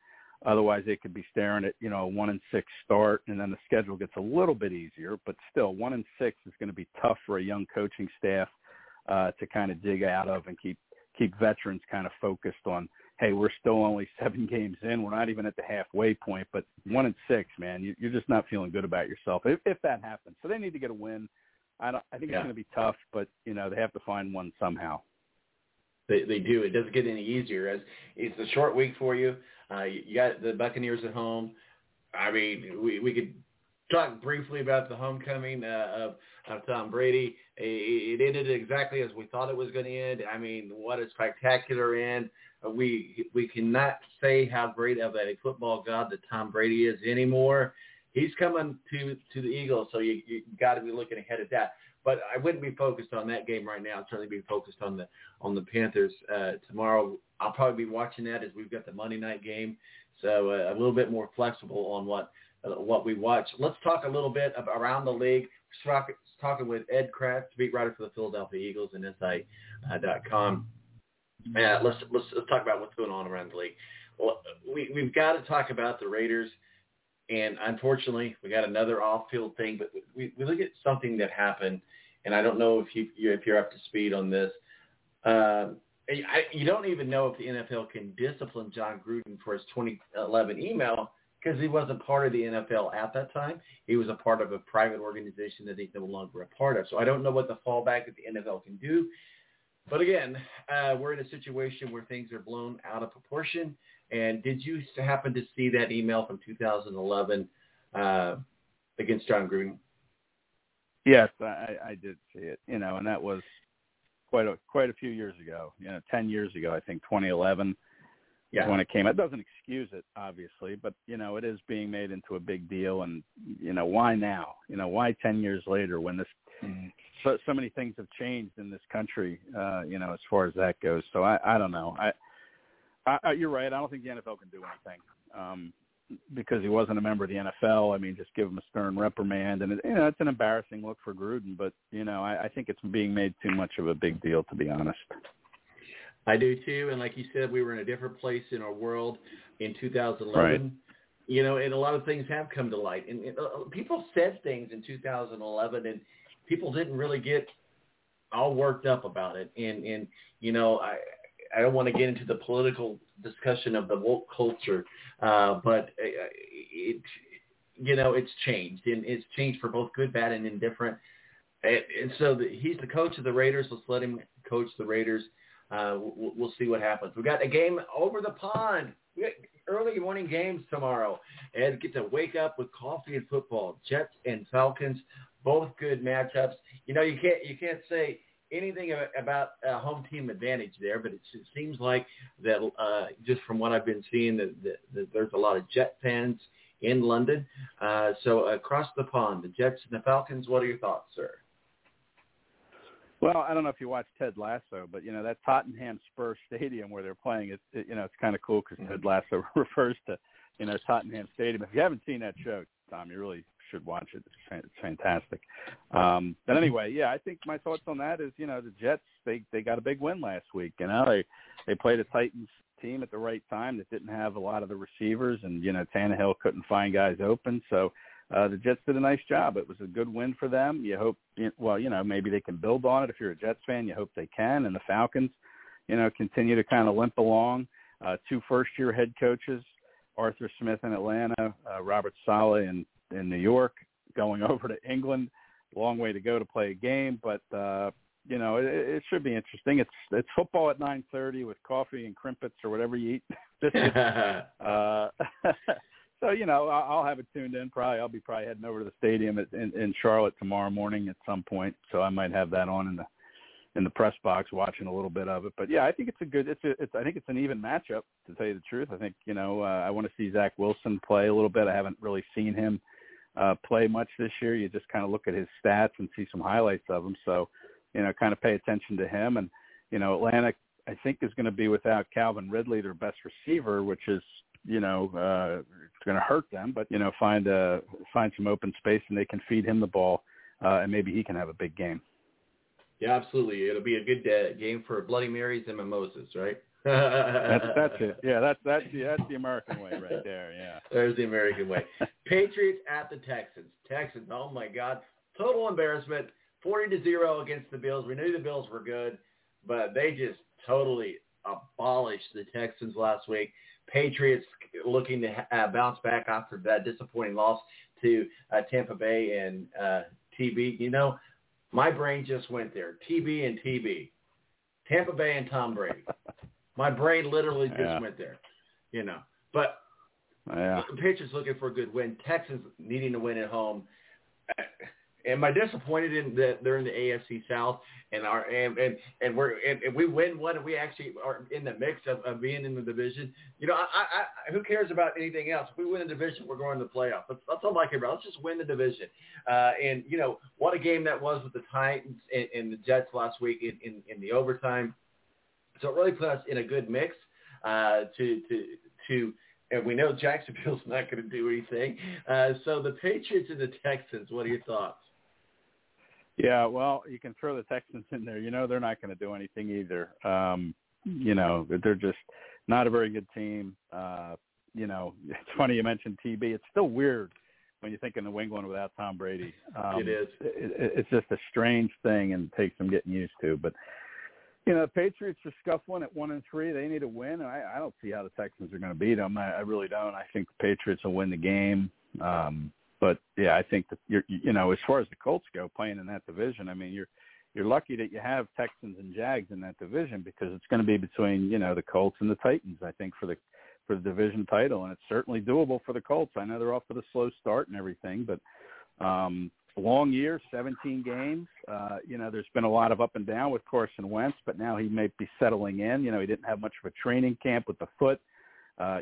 Otherwise, they could be staring at you know a one and six start, and then the schedule gets a little bit easier. But still, one and six is going to be tough for a young coaching staff uh, to kind of dig out of and keep keep veterans kind of focused on. Hey, we're still only <laughs> seven games in. We're not even at the halfway point. But one and six, man, you, you're just not feeling good about yourself if, if that happens. So they need to get a win. I don't. I think Yeah. it's going to be tough, but you know they have to find one somehow. They, they do. It doesn't get any easier as it's a short week for you. Uh, you you got the Buccaneers at home. I mean, we we could talk briefly about the homecoming uh, of of Tom Brady. It, it ended exactly as we thought it was going to end. I mean, what a spectacular end. We we cannot say how great of a football god that Tom Brady is anymore. He's coming to to the Eagles, so you you got to be looking ahead at that. but I wouldn't be focused on that game right now. I'd certainly be focused on the on the Panthers uh, tomorrow. I'll probably be watching that as we've got the Monday night game, so uh, a little bit more flexible on what what we watch. Let's talk a little bit around the league. Talking with Ed Kracz, beat writer for the Philadelphia Eagles and SI.com. Uh, let's let's let's talk about what's going on around the league. Well, we we've got to talk about the Raiders, and unfortunately, we got another off-field thing. But we we look at something that happened, and I don't know if you if you're up to speed on this. Um, I, you don't even know if the NFL can discipline Jon Gruden for his 2011 email because he wasn't part of the NFL at that time. He was a part of a private organization that he's no longer a part of. So I don't know what the fallback that the NFL can do. But again, uh, we're in a situation where things are blown out of proportion. And did you happen to see that email from 2011 uh, against Jon Gruden? Yes, I, I did see it. You know, and that was quite a quite a few years ago. You know, ten years ago, I think 2011 yeah. when it came. It doesn't excuse it, obviously, but you know, it is being made into a big deal. And you know, why now? You know, why ten years later when this mm-hmm. so so many things have changed in this country? Uh, you know, as far as that goes. So I I don't know. I, I you're right. I don't think the NFL can do anything. Um, because he wasn't a member of the NFL. I mean, just give him a stern reprimand, and it, you know it's an embarrassing look for Gruden. But you know, I, I think it's being made too much of a big deal, to be honest. I do too, and like you said, we were in a different place in our world in 2011. Right. You know, and a lot of things have come to light, and, and uh, people said things in 2011, and people didn't really get all worked up about it. And and you know, I I don't want to get into the political discussion of the woke culture, uh, but it, you know, it's changed, and it's changed for both good, bad, and indifferent. And, and so the, he's the coach of the Raiders. Let's let him coach the Raiders. Uh, we'll, we'll see what happens. We got a game over the pond. We got early morning games tomorrow. Ed get to wake up with coffee and football. Jets and Falcons, both good matchups. You know, you can't you can't say anything about a home team advantage there, but it seems like that uh, just from what I've been seeing, that, that, that there's a lot of Jet fans in London. Uh, so across the pond, the Jets and the Falcons. What are your thoughts, sir? Well, I don't know if you watch Ted Lasso, but you know that Tottenham Spurs Stadium where they're playing. It, it you know it's kind of cool because Ted Lasso <laughs> refers to you know Tottenham Stadium. If you haven't seen that show, Tom, you really should watch it. It's fantastic. Um, but anyway, yeah, I think my thoughts on that is, you know, the Jets they they got a big win last week. You know, they they played a Titans team at the right time that didn't have a lot of the receivers, and you know, Tannehill couldn't find guys open, so. Uh, the Jets did a nice job. It was a good win for them. You hope, well, you know, maybe they can build on it. If you're a Jets fan, you hope they can. And the Falcons, you know, continue to kind of limp along. Uh, two first-year head coaches, Arthur Smith in Atlanta, uh, Robert Saleh in in New York, going <laughs> over to England. Long way to go to play a game, but uh, you know it, it should be interesting. It's it's football at nine thirty with coffee and crimpets or whatever you eat. <laughs> <laughs> uh, so you know I'll have it tuned in. Probably I'll be probably heading over to the stadium at, in, in Charlotte tomorrow morning at some point. So I might have that on in the in the press box watching a little bit of it. But yeah, I think it's a good. It's a. It's. I think it's an even matchup to tell you the truth. I think you know uh, I want to see Zach Wilson play a little bit. I haven't really seen him uh, play much this year. You just kind of look at his stats and see some highlights of him. So, you know, kind of pay attention to him. And, you know, Atlanta, I think, is going to be without Calvin Ridley, their best receiver, which is, you know, uh, it's going to hurt them. But, you know, find uh, find some open space and they can feed him the ball, uh, and maybe he can have a big game. Yeah, absolutely. It'll be a good uh, game for Bloody Marys and mimosas, right? that's that's <laughs> it. Yeah, that's that's the that's the American way right there. Yeah. There's the American way. Patriots at the Texans. Texans. Oh my God, total embarrassment. Forty to zero against the Bills. We knew the Bills were good, but they just totally abolished the Texans last week. Patriots looking to uh, bounce back after that disappointing loss to uh, Tampa Bay and uh, TB. You know, my brain just went there. TB and TB. Tampa Bay and Tom Brady. My brain literally just yeah. went there, you know. But yeah. the Patriots looking for a good win. Texans needing to win at home. Am I disappointed in that they're in the AFC South and our and and, and we're and, and we win one and we actually are in the mix of, of being in the division? You know, I, I, I who cares about anything else? If we win the division, we're going to the playoff. That's, that's all I care about. Let's just win the division. Uh, and you know what a game that was with the Titans and, and the Jets last week in, in, in the overtime. So it really put us in a good mix uh, to to to and we know Jacksonville's <laughs> not going to do anything. Uh, so the Patriots and the Texans, what are your thoughts? Yeah, well, you can throw the Texans in there. You know they're not going to do anything either. Um, you know they're just not a very good team. Uh, you know <laughs> it's funny you mentioned TB. It's still weird when you think of New England without Tom Brady. Um, it is. It, it's just a strange thing and takes some getting used to. But you know, the Patriots are scuffling at one and three. They need a win. I, I don't see how the Texans are going to beat them. I, I really don't. I think the Patriots will win the game. Um, but yeah, I think that you're, you know, as far as the Colts go, playing in that division, I mean, you're you're lucky that you have Texans and Jags in that division because it's going to be between you know the Colts and the Titans. I think for the for the division title, and it's certainly doable for the Colts. I know they're off to a slow start and everything, but um, long year, 17 games. Uh, you know, there's been a lot of up and down with Carson Wentz, but now he may be settling in. You know, he didn't have much of a training camp with the foot. Uh,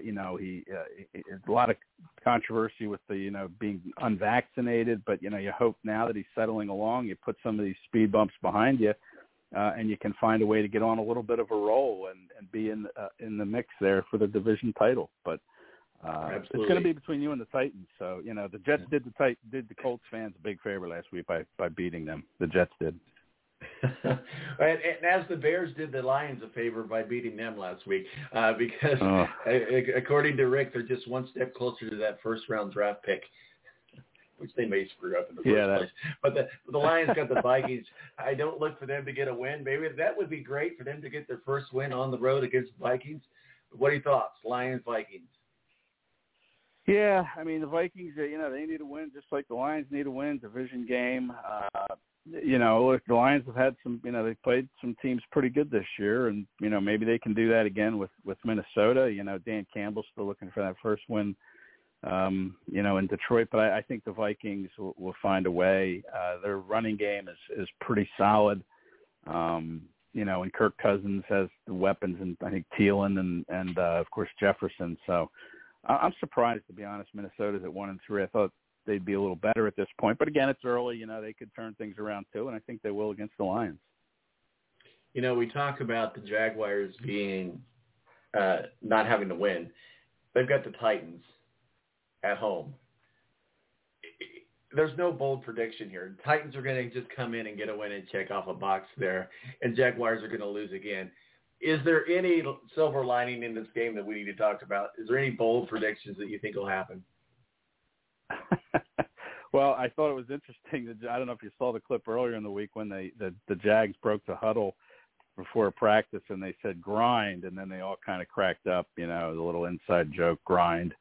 you know, he uh, a lot of controversy with the you know being unvaccinated, but you know you hope now that he's settling along, you put some of these speed bumps behind you, uh, and you can find a way to get on a little bit of a roll and, and be in uh, in the mix there for the division title. But uh, it's going to be between you and the Titans. So you know the Jets did the tit- did the Colts fans a big favor last week by by beating them. The Jets did. <laughs> and, and as the Bears did the Lions a favor by beating them last week, uh, because Oh. <laughs> according to Rick, they're just one step closer to that first round draft pick, <laughs> which they may screw up in the first Yeah, that- place. But the the Lions got the Vikings. I don't look for them to get a win. Maybe that would be great for them to get their first win on the road against the Vikings. But what are your thoughts, Lions Vikings? Yeah, I mean the Vikings, uh, you know, they need a win just like the Lions need a win. Division game. Uh, you know, look, the Lions have had some. You know, they played some teams pretty good this year, and you know maybe they can do that again with with Minnesota. You know, Dan Campbell's still looking for that first win. Um, you know, in Detroit, but I, I think the Vikings will, will find a way. Uh, their running game is is pretty solid. Um, you know, and Kirk Cousins has the weapons, and I think Thielen and and uh, of course Jefferson. So I- I'm surprised to be honest. Minnesota's at one and three. I thought they'd be a little better at this point, but again, it's early. You know, they could turn things around too, and I think they will against the Lions. You know, we talk about the Jaguars being uh, not having to win. They've got the Titans at home. There's no bold prediction here. Titans are going to just come in and get a win and check off a box there, and Jaguars are going to lose again. Is there any silver lining in this game that we need to talk about? Is there any bold predictions that you think will happen? <laughs> Well, I thought it was interesting. That, I don't know if you saw the clip earlier in the week when they the, the Jags broke the huddle before practice and they said grind, and then they all kind of cracked up. You know, the little inside joke grind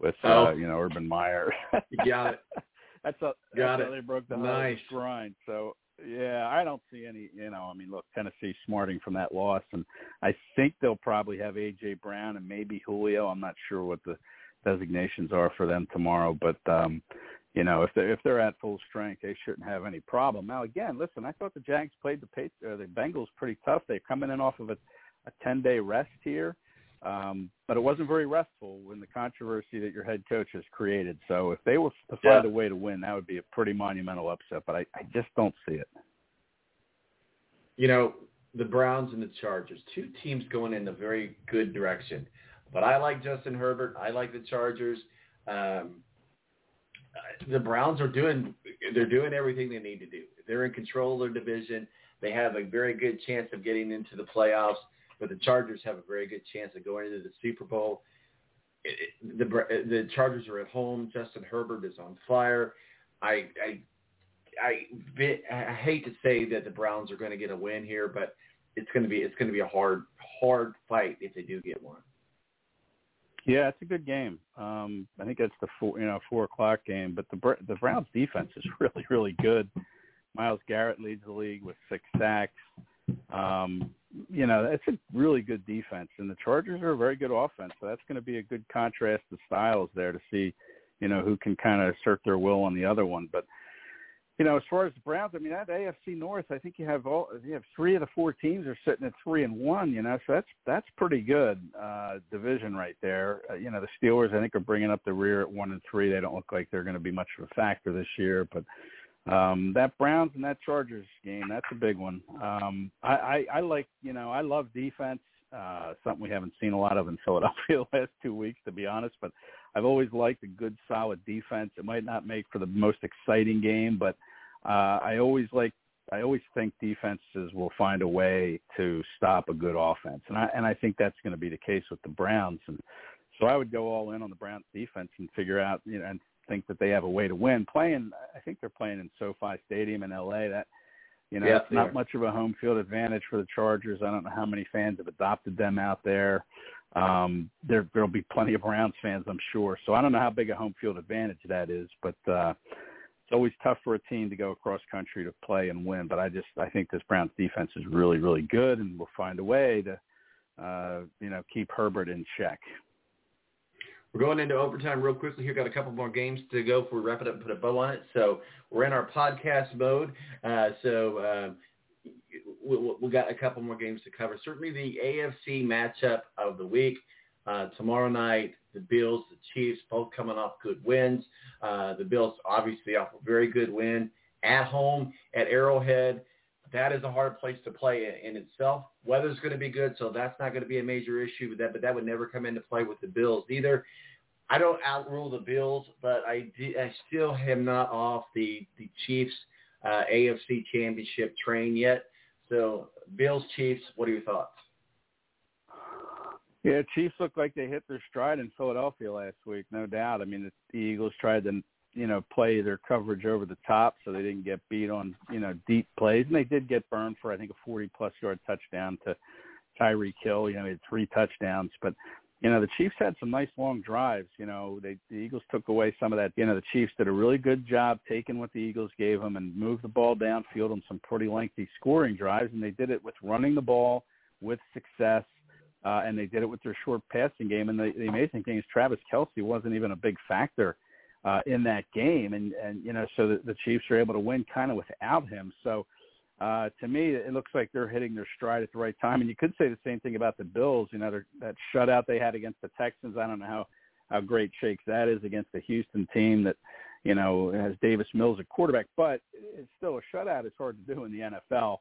with Oh. uh, you know Urban Meyer. You got it. <laughs> that's a Got that's how it. they broke the Nice. grind. So yeah, I don't see any. You know, I mean, look, Tennessee smarting from that loss, and I think they'll probably have AJ Brown and maybe Julio. I'm not sure what the designations are for them tomorrow, but um, you know, if they're if they're at full strength, they shouldn't have any problem. Now, again, listen, I thought the Jags played the Pat- uh, the Bengals pretty tough. They're coming in off of a, a 10 day rest here, um, but it wasn't very restful when the controversy that your head coach has created. So if they were to find Yeah. a way to win, that would be a pretty monumental upset. But I, I just don't see it. you know, the Browns and the Chargers, two teams going in a very good direction. But I like Justin Herbert. I like the Chargers. Um, the Browns are doing they're doing everything they need to do. They're in control of their division. They have a very good chance of getting into the playoffs. But the Chargers have a very good chance of going into the Super Bowl. It- it- The the Chargers are at home. Justin Herbert is on fire. I I I, bit, I hate to say that the Browns are going to get a win here, but it's going to be it's going to be a hard hard fight if they do get one. Yeah, it's a good game. Um, I think that's the four, you know, four o'clock game. But the the Browns defense is <laughs> really, really good. Myles Garrett leads the league with six sacks. Um, you know, it's a really good defense, and the Chargers are a very good offense. So that's going to be a good contrast to styles there to see, you know, who can kind of assert their will on the other one. But you know, as far as the Browns, I mean, that AFC North, I think you have all you have three of the four teams are sitting at three and one. You know, so that's that's pretty good uh, division right there. Uh, you know, the Steelers, I think, are bringing up the rear at one and three. They don't look like they're going to be much of a factor this year, but um, that Browns and that Chargers game, that's a big one. Um, I, I, I like, you know, I love defense. Uh, something we haven't seen a lot of in <laughs> Philadelphia the last two weeks, to be honest. But I've always liked a good, solid defense. It might not make for the most exciting game, but uh, I always like. I always think defenses will find a way to stop a good offense, and I and I think that's going to be the case with the Browns. And so I would go all in on the Browns defense and figure out, you know, and think that they have a way to win. Playing, I think they're playing in SoFi Stadium in LA. That you know, Yeah, it's not much of a home field advantage for the Chargers. I don't know how many fans have adopted them out there. Um, there there'll be plenty of Browns fans, I'm sure. So I don't know how big a home field advantage that is, but uh it's always tough for a team to go across country to play and win. But I just I think this Browns defense is really, really good and we'll find a way to uh, you know, keep Herbert in check. We're going into overtime real quickly here. Got a couple more games to go before we wrap it up and put a bow on it. So we're in our podcast mode. Uh, so uh, we, we got a couple more games to cover. Certainly the AFC matchup of the week. Uh, tomorrow night, the Bills, the Chiefs, both coming off good wins. Uh, the Bills obviously off a very good win at home at Arrowhead. That is a hard place to play in, in itself. Weather's going to be good, so that's not going to be a major issue. But that, but that would never come into play with the Bills either. I don't outrule the Bills, but I, I still am not off the the Chiefs uh, AFC Championship train yet. So Bills Chiefs, what are your thoughts? Yeah, Chiefs look like they hit their stride in Philadelphia last week, no doubt. I mean, the, Eagles tried to, you know, play their coverage over the top so they didn't get beat on, you know, deep plays, and they did get burned for I think a 40-plus yard touchdown to Tyreek Hill. You know, he had three touchdowns, but you know, the Chiefs had some nice long drives. You know, they the Eagles took away some of that. You know, the Chiefs did a really good job taking what the Eagles gave them and moved the ball downfield on some pretty lengthy scoring drives, and they did it with running the ball with success. Uh, and they did it with their short passing game. And the, the amazing thing is Travis Kelce wasn't even a big factor uh, in that game, and and you know, so the, the Chiefs are able to win kind of without him. So uh, to me, it looks like they're hitting their stride at the right time. And you could say the same thing about the Bills. You know, that shutout they had against the Texans. I don't know how how great shakes that is against the Houston team that you know has Davis Mills at quarterback, but it's still a shutout. It's hard to do in the NFL.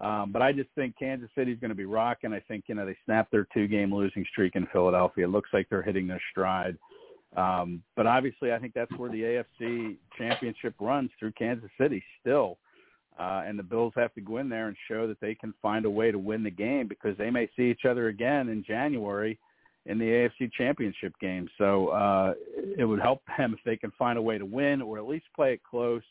Um, but I just think Kansas City's going to be rocking. I think you know they snapped their two-game losing streak in Philadelphia. It looks like they're hitting their stride. Um, but obviously, I think that's where the AFC Championship runs through Kansas City still. Uh, and the Bills have to go in there and show that they can find a way to win the game because they may see each other again in January in the AFC Championship game. So uh, it would help <laughs> them if they can find a way to win or at least play it close,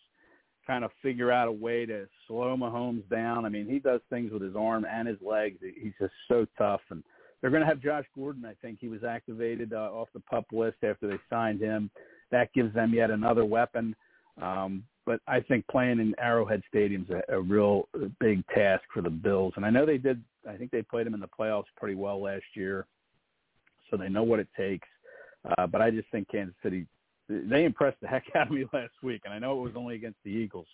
kind of figure out a way to slow Mahomes down. I mean, he does things with his arm and his legs. He's just so tough. And they're going to have Josh Gordon. I think he was activated uh, off the pup list after they signed him. That gives them yet another weapon. Um, but I think playing in Arrowhead Stadium's a, a real big task for the Bills. And I know they did. I think they played them in the playoffs pretty well last year, so they know what it takes. Uh, but I just think Kansas City they impressed the heck out of me <laughs> last week, and I know it was only against the Eagles,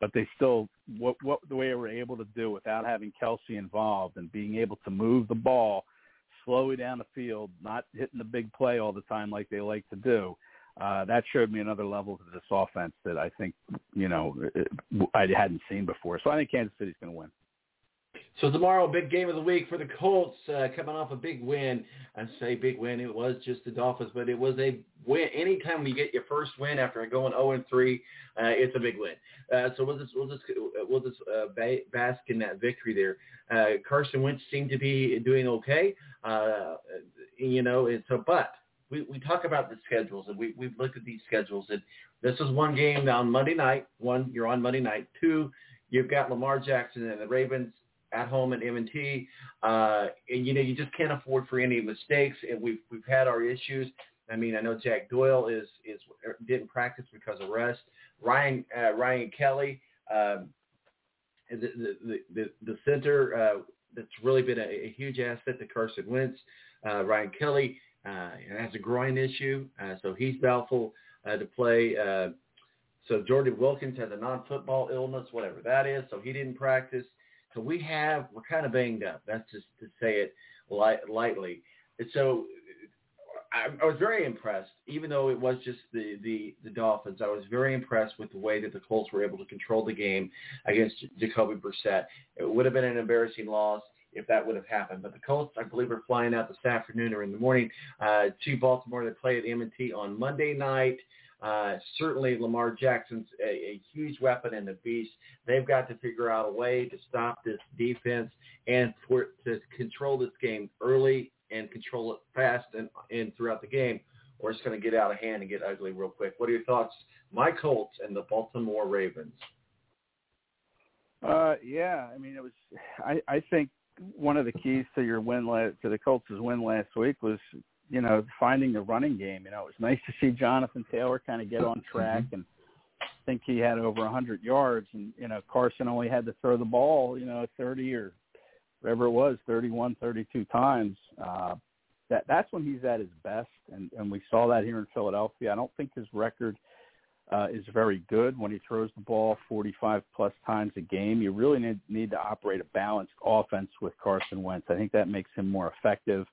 but they still what what the way they were able to do without having Kelce involved and being able to move the ball slowly down the field, not hitting the big play all the time like they like to do. Uh, that showed me another level to this offense that I think, you know, it, I hadn't seen before. So I think Kansas City's going to win. So tomorrow, big game of the week for the Colts, uh, coming off a big win. I say big win. It was just the Dolphins, but it was a win. Anytime you get your first win after going 0 and 3, uh, it's a big win. Uh, so we'll just we'll just we'll just uh, bask in that victory there. Uh, Carson Wentz seemed to be doing okay, uh, you know. And so, but we, we talk about the schedules and we, we've looked at these schedules and this is one game on Monday night. One, you're on Monday night. Two, you've got Lamar Jackson and the Ravens at home at M&T. Uh, and, you know, you just can't afford for any mistakes. And we've, we've had our issues. I mean, I know Jack Doyle is, is didn't practice because of rest. Ryan, uh, Ryan Kelly, um, the, the, the, the center, uh, that's really been a, a huge asset to Carson Wentz. Uh, Ryan Kelly, uh, has a groin issue, uh, so he's doubtful uh, to play. Uh, So Jordan Wilkins has a non-football illness, whatever that is, so he didn't practice. So we have we're kind of banged up. That's just to say it light, lightly. So I, I was very impressed, even though it was just the, the the Dolphins. I was very impressed with the way that the Colts were able to control the game against Jacoby Brissett. It would have been an embarrassing loss if that would have happened. But the Colts, I believe, are flying out this afternoon or in the morning uh, to Baltimore to play at M&T on Monday night. Uh, certainly, Lamar Jackson's a, a huge weapon and a beast. They've got to figure out a way to stop this defense and for to control this game early and control it fast and, and throughout the game, or it's going to get out of hand and get ugly real quick. What are your thoughts, my Colts and the Baltimore Ravens? Uh, yeah, I mean, it was. I I think one of the keys to your win last, to the Colts' win last week was you know finding the running game. You know, it was nice to see Jonathan Taylor kind of get on track and I think he had over 100 yards, and you know Carson only had to throw the ball, you know, 30 or whatever it was, 31, 32 times. Uh, that that's when he's at his best, and and we saw that here in Philadelphia. I don't think his record uh, is very good when he throws the ball 45 plus times a game. You really need need to operate a balanced offense with Carson Wentz. I think that makes him more effective.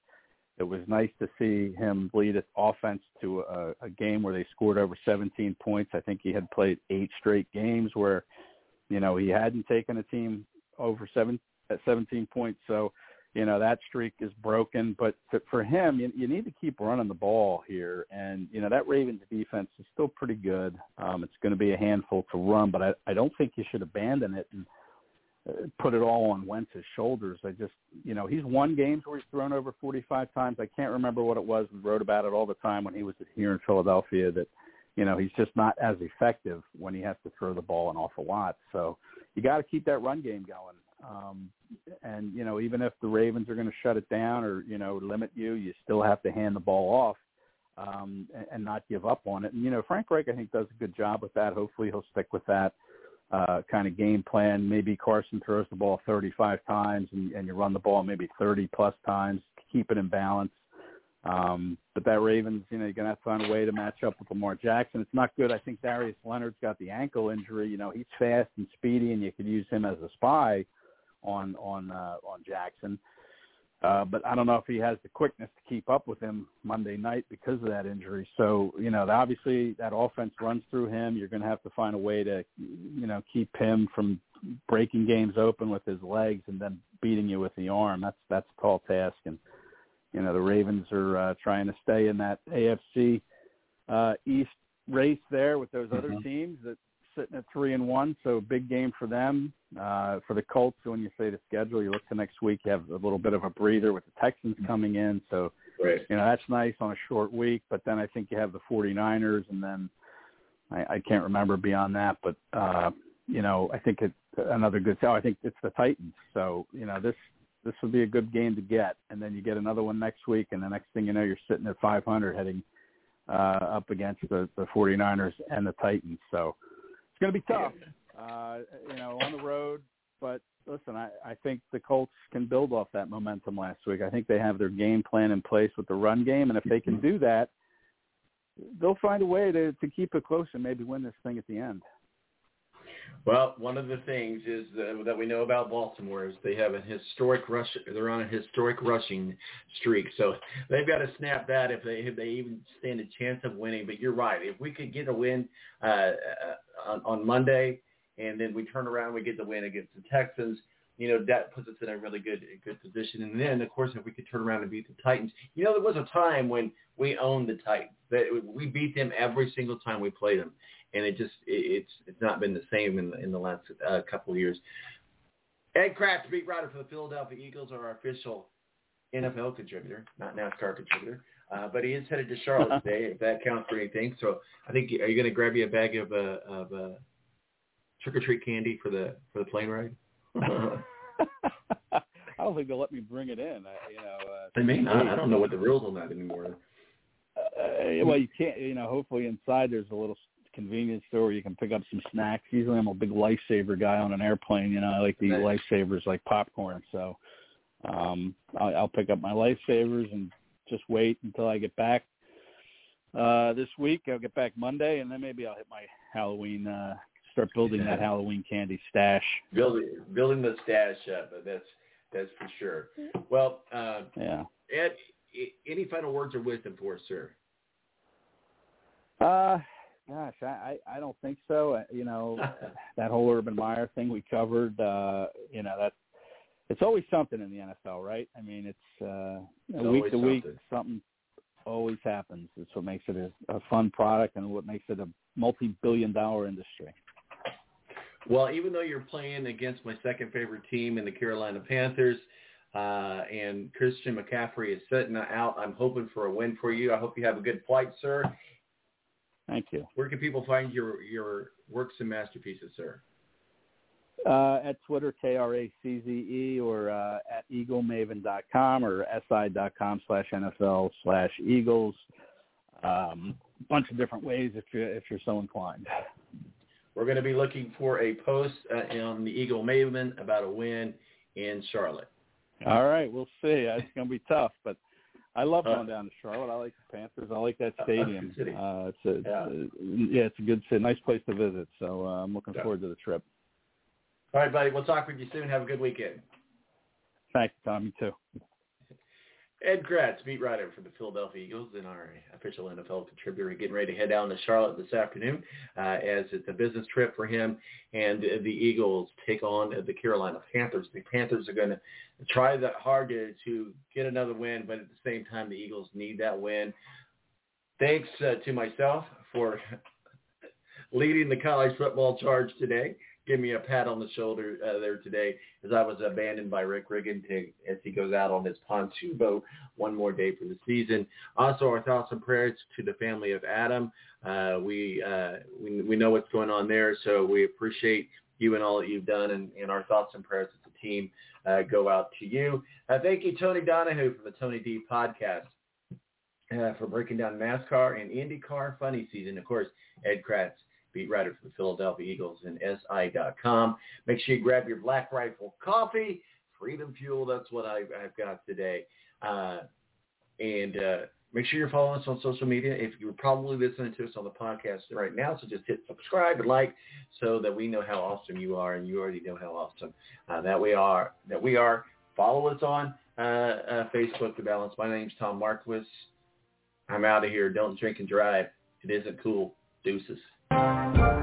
It was nice to see him lead his offense to a, a game where they scored over 17 points. I think he had played eight straight games where, you know, he hadn't taken a team over seven at 17 points. So, you know, that streak is broken. But for him, you, you need to keep running the ball here. And, you know, that Ravens defense is still pretty good. Um, it's going to be a handful to run, but I, I don't think you should abandon it and put it all on Wentz's shoulders. I just, you know, he's won games where he's thrown over 45 times. I can't remember what it was. We wrote about it all the time when he was here in Philadelphia that, you know, he's just not as effective when he has to throw the ball an awful lot. So you got to keep that run game going. Um, and you know, even if the Ravens are going to shut it down or you know limit you, you still have to hand the ball off um, and, and not give up on it. And you know, Frank Reich I think does a good job with that. Hopefully, he'll stick with that uh, kind of game plan. Maybe Carson throws the ball 35 times and, and you run the ball maybe 30 plus times, keep it in balance. Um, but that Ravens, you know, you're going to have to find a way to match up with Lamar Jackson. It's not good. I think Darius Leonard's got the ankle injury. You know, he's fast and speedy, and you could use him as a spy on on uh, on Jackson. But I don't know if he has the quickness to keep up with him Monday night because of that injury. So you know, obviously that offense runs through him. You're going to have to find a way to, you know, keep him from breaking games open with his legs and then beating you with the arm. That's that's a tall task. And you know, the Ravens are uh, trying to stay in that AFC uh, East race there with those mm-hmm. other teams that sitting at three and one, so big game for them. Uh, for the Colts, when you say the schedule, you look to next week, you have a little bit of a breather with the Texans coming in. So, right. you know, that's nice on a short week. But then I think you have the 49ers, and then I, I can't remember beyond that. But, uh, you know, I think it's another good Oh, I think it's the Titans. So, you know, this this would be a good game to get. And then you get another one next week, and the next thing you know, you're sitting at 500 heading uh, up against the, the 49ers and the Titans. So, going to be tough, uh, you know, on the road. But listen, I, I think the Colts can build off that momentum last week. I think they have their game plan in place with the run game, and if they can do that, they'll find a way to to keep it close and maybe win this thing at the end. Well, one of the things is that, that we know about Baltimore is they have a historic rush. They're on a historic rushing streak, so they've got to snap that if they if they even stand a chance of winning. But you're right. If we could get a win uh, uh on, on Monday, and then we turn around, we get the win against the Texans. You know that puts us in a really good good position. And then, of course, if we could turn around and beat the Titans, you know, there was a time when we owned the Titans. That we beat them every single time we played them and it just it, it's it's not been the same in the, in the last uh, couple of years. Ed Kracz, beat writer for the Philadelphia Eagles, our official NFL contributor, not NASCAR contributor. Uh, but he is headed to Charlotte <laughs> today, if that counts for anything. So I think are you going to grab you a bag of uh, of uh, trick or treat candy for the for the plane ride? <laughs> I don't think they'll let me bring it in. I, you know, uh, they may not. I don't know what the rules on that anymore. Uh, well, you can't. You know, hopefully inside there's a little convenience store where you can pick up some snacks. Usually I'm a big lifesaver guy on an airplane. You know, I like to eat nice. lifesavers like popcorn. So um, I'll, I'll pick up my lifesavers and just wait until I get back uh, this week. I'll get back Monday, and then maybe I'll hit my Halloween. Uh, start building that Halloween candy stash. Building building the stash up. That's that's for sure. Well, uh, Yeah. Ed, any final words or wisdom for us, sir? Uh, gosh, I, I I don't think so. Uh, You know, <laughs> that whole Urban Meyer thing we covered. Uh, you know, that's it's always something in the NFL, right? I mean, it's uh, It's week to week something. always happens. It's what makes it a, a fun product and what makes it a multi-billion-dollar industry. Well, even though you're playing against my second favorite team in the Carolina Panthers, uh, and Christian McCaffrey is sitting out, I'm hoping for a win for you. I hope you have a good flight, sir. Thank you. Where can people find your your works and masterpieces, sir? Uh, at Twitter, K-R-A-C-Z-E, or uh, at eaglemaven.com or si.com slash NFL slash Eagles. Um, bunch of different ways if you're, if you're so inclined. We're going to be looking for a post uh, on the Eagle Maven about a win in Charlotte. All right, we'll see. It's going to be tough, but I love Uh, going down to Charlotte. I like the Panthers. I like that stadium. Uh, it's a, Yeah. uh, yeah, it's a good city, nice place to visit. So uh, I'm looking Yeah. forward to the trip. All right, buddy. We'll talk with you soon. Have a good weekend. Thanks, Tommy, too. Ed Kracz, beat writer for the Philadelphia Eagles and our official NFL contributor, getting ready to head down to Charlotte this afternoon uh, as it's a business trip for him. And the Eagles take on the Carolina Panthers. The Panthers are going to try that hard to, to get another win, but at the same time, the Eagles need that win. Thanks uh, to myself for leading the college football charge today. Give me a pat on the shoulder uh, there today as I was abandoned by Rick Riggin to, as he goes out on his pontoon boat one more day for the season. Also, our thoughts and prayers to the family of Adam. Uh, we, uh, we we know what's going on there, so we appreciate you and all that you've done, and, and our thoughts and prayers as a team uh, go out to you. Uh, thank you, Tony Donahue from the Tony D podcast uh, for breaking down NASCAR and IndyCar funny season. Of course, Ed Kracz, beat writer for the Philadelphia Eagles and SI.com. Make sure you grab your Black Rifle coffee, Freedom Fuel. That's what I've, I've got today. Uh, and uh, make sure you're following us on social media. If you're probably listening to us on the podcast right now, so just hit subscribe and like so that we know how awesome you are, and you already know how awesome uh, that we are. That we are. Follow us on uh, uh, Facebook, The Balance. My name's Tom Marquis. I'm out of here. Don't drink and drive. It isn't cool. Deuces. Thank you.